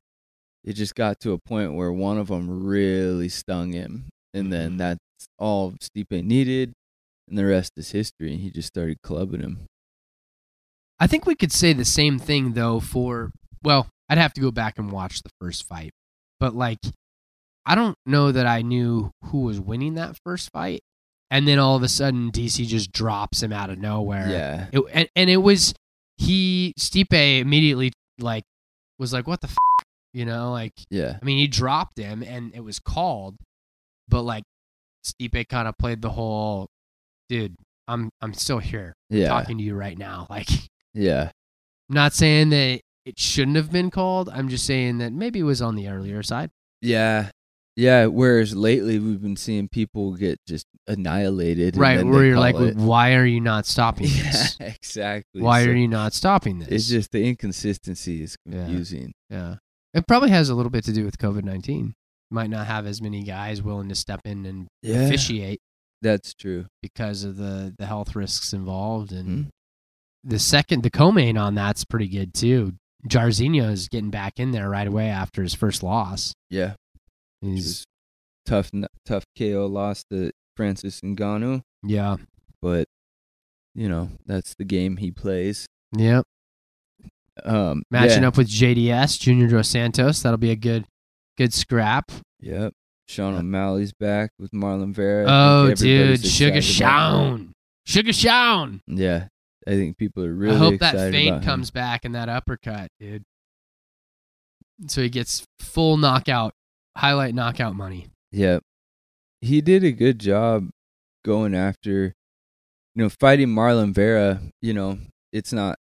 it just got to a point where one of them really stung him, and then Mhm. that's all Stipe needed, and the rest is history. And he just started clubbing him. I think we could say the same thing though for well, I'd have to go back and watch the first fight. But like I don't know that I knew who was winning that first fight. And then all of a sudden DC just drops him out of nowhere. Yeah, It, and, and it was he Stipe immediately like was like what the f-? you know like yeah, I mean he dropped him and it was called but like Stipe kind of played the whole dude I'm I'm still here yeah, talking to you right now like yeah, I'm not saying that it shouldn't have been called. I'm just saying that maybe it was on the earlier side. yeah, yeah. Whereas lately we've been seeing people get just annihilated, Right, where you're like, it. why are you not stopping yeah, this? exactly. Why So are you not stopping this? It's just the inconsistency is Yeah. confusing. yeah. It probably has a little bit to do with COVID nineteen. Might not have as many guys willing to step in and Yeah, officiate that's true. because of the the health risks involved. And Mhm. the second, the co-main on that's pretty good too. Jairzinho is getting back in there right away after his first loss. Yeah. He's tough, tough KO loss to Francis Ngannou, yeah, but you know that's the game he plays. yep. Um, matching yeah, up with JDS Junior Dos Santos. That'll be a good, good scrap. Yep. Sean O'Malley's back with Marlon Vera. Oh, dude, Sugar excited about that. Sean, Sugar Sean. Yeah, I think people are really. I hope that feint comes back in that uppercut, dude. So he gets full knockout, highlight knockout money. Yep. He did a good job going after, you know, fighting Marlon Vera. You know, it's not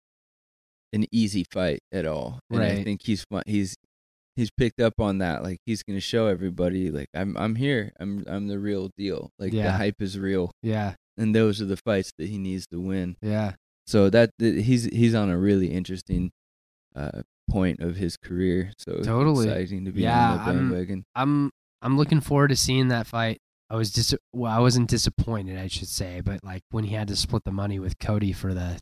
an easy fight at all. And I think he's. He's he's picked up on that. Like he's gonna show everybody, like I'm I'm here. I'm I'm the real deal. Like the hype is real, Yeah, and those are the fights that he needs to win. yeah, So that that- he's he's on a really interesting uh, point of his career. So Totally. exciting to be Yeah, on the I'm- bandwagon. I'm I'm looking forward to seeing that fight. I was dis- well, I wasn't disappointed, I should say, but like when he had to split the money with Cody for the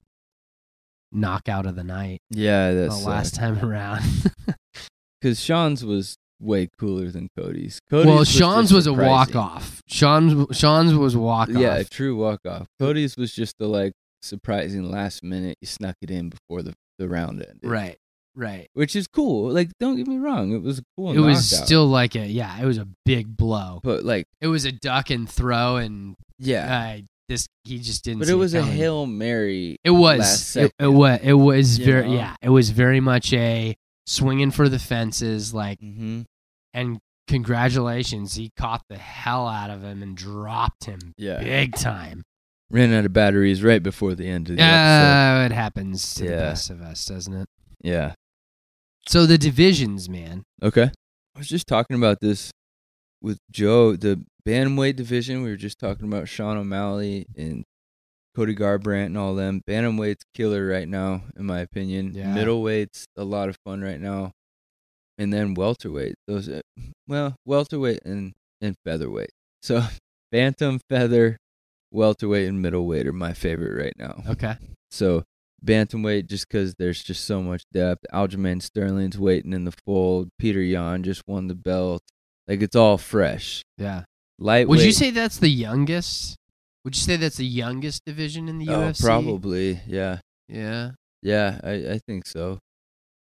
knockout of the night. Yeah, that's the last time around. because Sean's was way cooler than Cody's. Cody's well, was Sean's was a walk off. Sean's Sean's was walk off. Yeah, a true walk off. Cody's was just the like surprising last minute. You snuck it in before the the round ended. right, right. which is cool. Like, don't get me wrong, it was a cool. It was knockout. still like a yeah. It was a big blow. but like, It was a duck and throw, and yeah, uh, this he just didn't. but see it was a coming. hail mary. It was. last It, it was. It was you very. Yeah. It was very much a swinging for the fences. Like, Mm-hmm. and congratulations, he caught the hell out of him and dropped him Yeah, big time. ran out of batteries right before the end of the episode. Yeah, it happens to the best of us, doesn't it? Yeah. So the divisions, man. Okay. I was just talking about this with Joe. The bantamweight division. We were just talking about Sean O'Malley and Cody Garbrandt and all them. Bantamweight's killer right now, in my opinion. Yeah. Middleweight's a lot of fun right now, and then welterweight. Those, uh, well, welterweight and and featherweight. So bantam, feather, welterweight, and middleweight are my favorite right now. Okay. So bantamweight, just because there's just so much depth. Aljamain Sterling's waiting in the fold. Petr Yan just won the belt. Like it's all fresh. Yeah. Lightweight. Would you say that's the youngest? Would you say that's the youngest division in the Oh, UFC? probably. Yeah. Yeah. Yeah, I, I think so.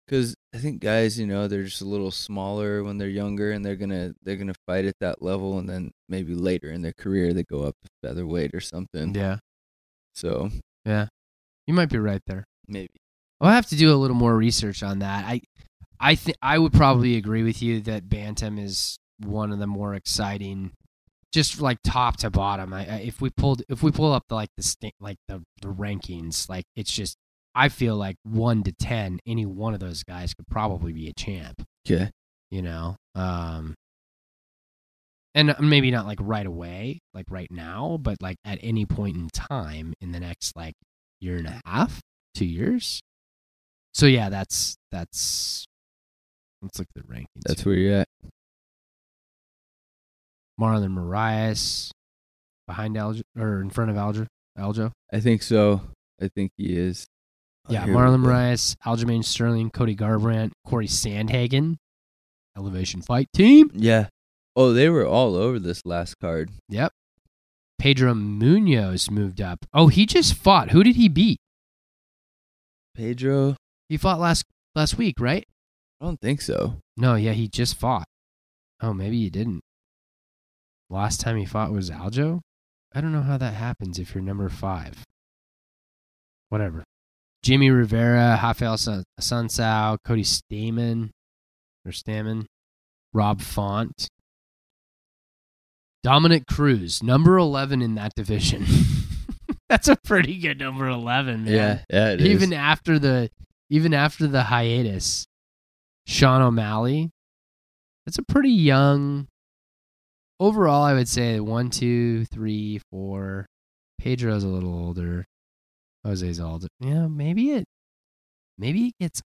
Because I think guys, you know, they're just a little smaller when they're younger, and they're gonna they're gonna fight at that level, and then maybe later in their career they go up to featherweight or something. Yeah. So Yeah, You might be right there. maybe. I'll have to do a little more research on that. I, I think I would probably agree with you that bantam is one of the more exciting, just like top to bottom. I, I if we pulled if we pull up the like the like the the rankings, like it's just I feel like one to ten, any one of those guys could probably be a champ. Okay. You know, um, and maybe not like right away, like right now, but like at any point in time in the next like year and a half, two years. So yeah, that's that's let's look at the rankings. That's here. where you're at. Marlon Moraes behind or in front of Aljo. Aljo. I think so. I think he is. Yeah, Marlon. Moraes, Aljamain Sterling, Cody Garbrandt, Cory Sandhagen, Elevation Fight Team. Yeah. Oh, they were all over this last card. Yep. Pedro Munhoz moved up. Oh, he just fought. Who did he beat? Pedro, He fought last last week, right? I don't think so. No, yeah, he just fought. Oh, maybe he didn't. Last time he fought was Aljo? I don't know how that happens if you're number five. Whatever. Jimmy Rivera, Rafael Sun- Sunsao, Cody Stamann, or Stamann, Rob Font, Dominick Cruz, number 11 in that division. That's a pretty good number 11, man Yeah, yeah, it is. even after the even after the hiatus, Sean O'Malley, that's a pretty young. Overall, I would say one, two, three, four. Pedro's a little older. Jose's older. Yeah, maybe it, maybe it gets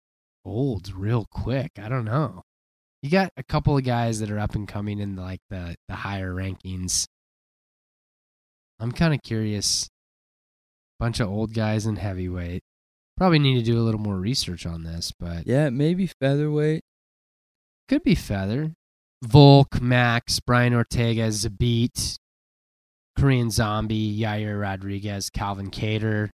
old real quick. I don't know. You got a couple of guys that are up and coming in like the the higher rankings. I'm kind of curious. Bunch of old guys in heavyweight. Probably need to do a little more research on this, but yeah, maybe featherweight. could be Feather. Volk, Max, Brian Ortega, Zabit, Korean Zombie, Yair Rodriguez, Calvin Kattar,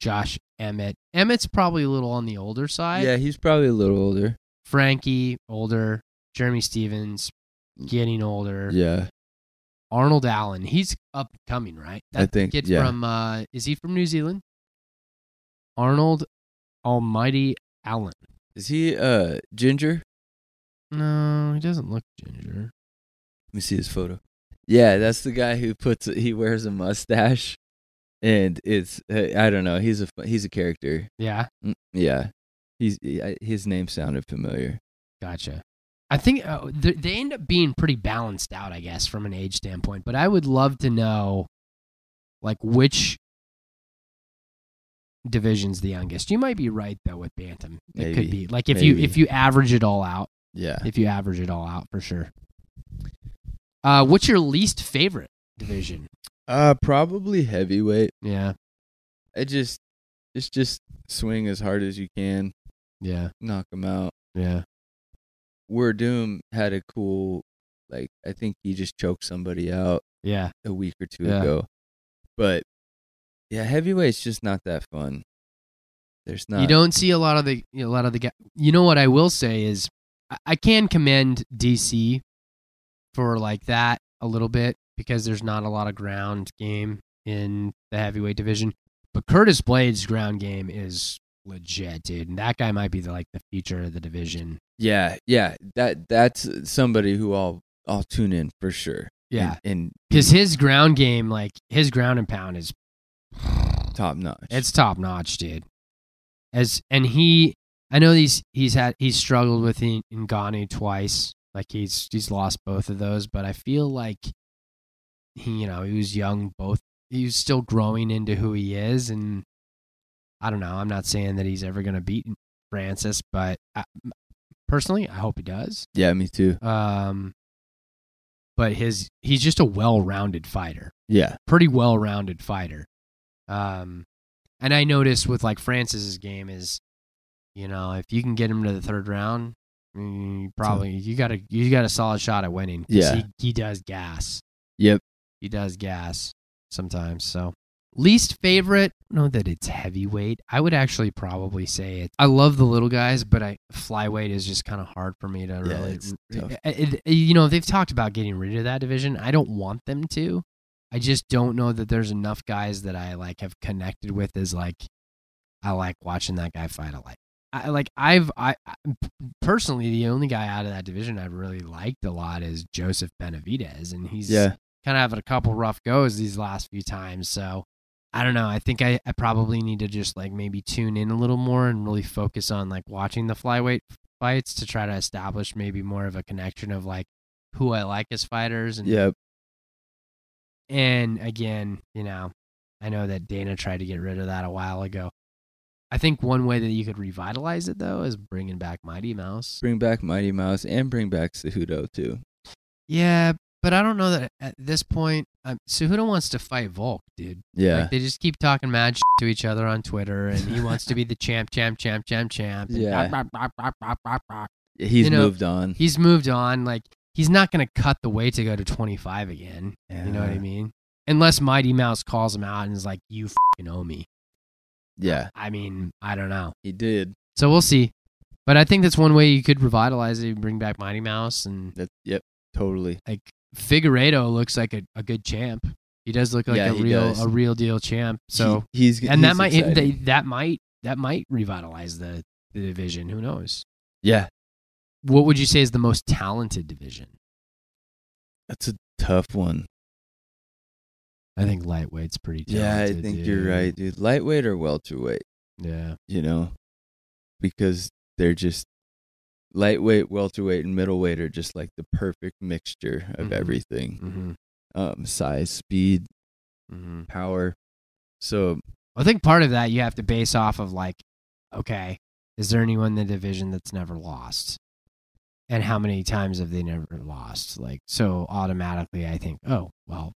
Josh Emmett. Emmett's probably a little on the older side. Yeah, he's probably a little older. Frankie, older. Jeremy Stephens, getting older. Yeah, Arnold Allen, he's up and coming, right? I think, kid yeah. from uh is he from New Zealand? Arnold Almighty Allen. is he uh ginger? No, he doesn't look ginger. Let me see his photo. Yeah, that's the guy who puts he wears a mustache, and it's uh, I don't know. He's a he's a character. Yeah, Mm, Yeah, he's his name sounded familiar. gotcha. I think uh, they they end up being pretty balanced out, I guess, from an age standpoint. But I would love to know, like, which division's the youngest. You might be right though with bantam. It could be like if you if you average it all out. Yeah, If you average it all out, for sure. Uh, what's your least favorite division? uh, probably heavyweight. Yeah, It just it's just swing as hard as you can, yeah, knock him out. yeah. Werdum had a cool, like I think he just choked somebody out Yeah. a week or two Yeah. ago. But yeah, heavyweight's just not that fun. There's not. You don't see a lot of the a lot of the. You know what I will say is I, can commend DC for like that a little bit because there's not a lot of ground game in the heavyweight division. But Curtis Blaydes' ground game is legit, dude. And that guy might be the, like the future of the division. Yeah, yeah. That that's somebody who I'll I'll tune in for sure. Yeah, and, and because his ground game, like his ground and pound, is top notch. It's top notch, dude. As and he, I know he's he's had he's struggled with Ngannou twice. Like he's he's lost both of those, but I feel like he, you know, he was young. Both he was still growing into who he is, and I don't know. I'm not saying that he's ever gonna beat Francis, but I, personally, I hope he does. yeah, me too. Um, but his he's just a well-rounded fighter Yeah, pretty well rounded fighter. Um, and I noticed with like Francis's game is, you know, if you can get him to the third round, mm, probably you got a you got a solid shot at winning. Yeah. he, he does gas. Yep. he does gas sometimes. So least favorite, know that it's heavyweight. I would actually probably say it. I love the little guys, but I flyweight is just kind of hard for me to really. It- it- you know, they've talked about getting rid of that division. I don't want them to. I just don't know that there's enough guys that I like have connected with as like I like watching that guy fight. I like I like I've I, personally the only guy out of that division I've really liked a lot is Joseph Benavidez and he's yeah, kind of having a couple rough goes these last few times. So I don't know. I think I, I probably need to just like maybe tune in a little more and really focus on like watching the flyweight fights to try to establish maybe more of a connection of like who I like as fighters and yeah. and again, you know, I know that Dana tried to get rid of that a while ago. I think one way that you could revitalize it though is bringing back Mighty Mouse. Bring back Mighty Mouse and bring back Cejudo too. Yeah, but I don't know that at this point, um, Cejudo wants to fight Volk, dude. Yeah, Like they just keep talking mad shit to each other on Twitter, and he wants to be the champ, champ, champ, champ, champ. Yeah. he's you know, moved on. He's moved on. Like he's not gonna cut the weight to go to 25 again. Yeah. You know what I mean? Unless Mighty Mouse calls him out and is like, "You fucking owe me." Yeah, I mean, I don't know. he did. So we'll see. But I think that's one way you could revitalize it. And bring back Mighty Mouse and That yep, totally. like Figueiredo looks like a, a good champ. He does look like Yeah, a he real does. a real deal champ. So He- he's and that he's might exciting. they, that might that might revitalize the, the division. Who knows? yeah, What would you say is the most talented division? that's a tough one. I think lightweight's pretty Yeah, I think dude. you're right, dude. Lightweight or welterweight, Yeah. you know, because they're just lightweight, welterweight, and middleweight are just like the perfect mixture of Mhm. everything. Mm-hmm. Um, size, speed, Mm-hmm. power. So I think part of that you have to base off of like, okay, is there anyone in the division that's never lost? And how many times have they never lost? Like, so automatically I think, oh, well,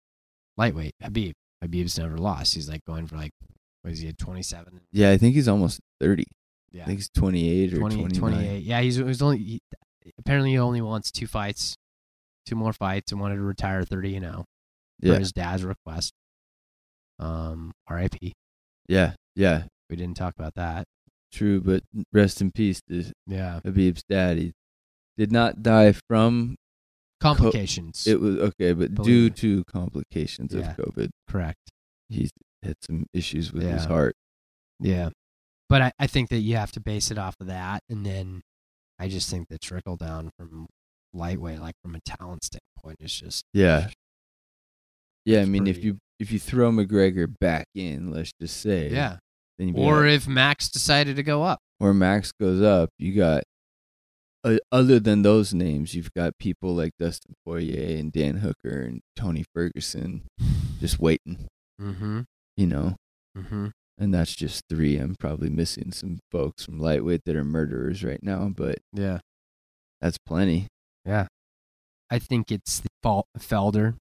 lightweight, Khabib. Khabib's never lost. He's like going for like, what is he at 27? yeah, I think he's almost thirty. Yeah, I think he's 28 or 20, 29. 28. Yeah, he's, he's only, he, apparently he only wants two fights, two more fights and wanted to retire 30 You know, for Yeah, his dad's request. Um, RIP. yeah, yeah. We didn't talk about that. True, but rest in peace to Yeah. Khabib's dad. He did not die from Complications. it was okay, but Believe due it. to complications Yeah. of COVID, Correct. he's had some issues with his heart. Yeah. But I, I think that you have to base it off of that. And then I just think the trickle down from lightweight, like from a talent standpoint, is just. Yeah. Yeah, I mean, if you if you throw McGregor back in, let's just say, Yeah. then Or got- if Max decided to go up. or Max goes up, you got uh, other than those names, you've got people like Dustin Poirier and Dan Hooker and Tony Ferguson just waiting, Mm hmm. you know. Mm hmm. And that's just three. I'm probably missing some folks from lightweight that are murderers right now, but Yeah. that's plenty. Yeah, I think it's the Fal- Felder,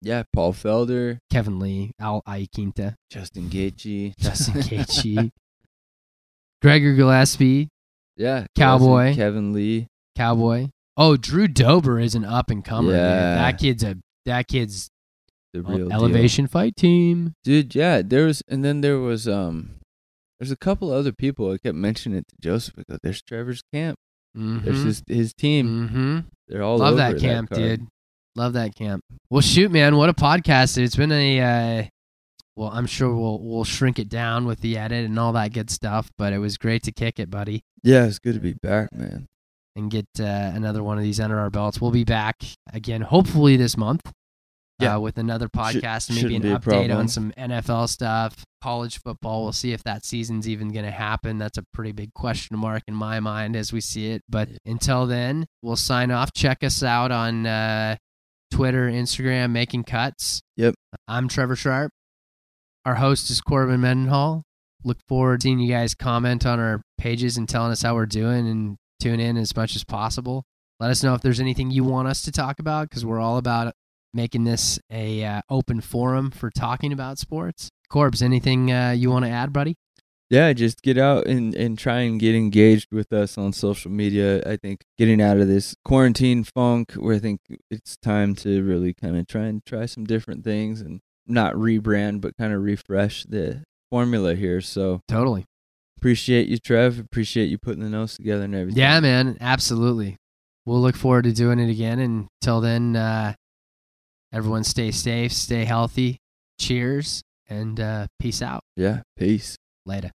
Yeah, Paul Felder, Kevin Lee, Al Iaquinta, Justin Gaethje, Justin Gaethje, Gregor Gillespie, yeah, Cowboy. Kevin Lee, Cowboy. Oh, Drew Dober is an up and comer. Yeah. That kid's a that kid's The real deal. elevation fight team. dude. Yeah, there was, and then there was um, there's a couple other people. I kept mentioning it to Joseph. I go, "There's Trevor's camp. There's his his team. Mm-hmm. They're all Love over that camp, card. dude. Love that camp. Well, shoot, man, what a podcast! It's been a uh, well, I'm sure we'll we'll shrink it down with the edit and all that good stuff. But it was great to kick it, buddy, Yeah, it's good to be back, man. and get uh, another one of these under our belts. We'll be back again, hopefully this month. Yeah. Uh, with another podcast and maybe an shouldn't be a update on some NFL stuff, college football. We'll see if that season's even going to happen. That's a pretty big question mark in my mind as we see it. But until then, we'll sign off. Check us out on uh, Twitter, Instagram, Making Cuts. Yep. I'm Trevor Sharp. Our host is Corbin Mendenhall. Look forward to seeing you guys comment on our pages and telling us how we're doing and tune in as much as possible. Let us know if there's anything you want us to talk about because we're all about making this a uh, open forum for talking about sports. Corbs, anything uh, you want to add, buddy? Yeah, just get out and, and try and get engaged with us on social media. I think getting out of this quarantine funk where I think it's time to really kind of try and try some different things and not rebrand, but kind of refresh the formula here. So Totally. appreciate you, Trev. Appreciate you putting the notes together and everything. Yeah, man, absolutely. We'll look forward to doing it again. And until then, uh, everyone stay safe, stay healthy. Cheers, and uh, peace out. Yeah. Peace. Later.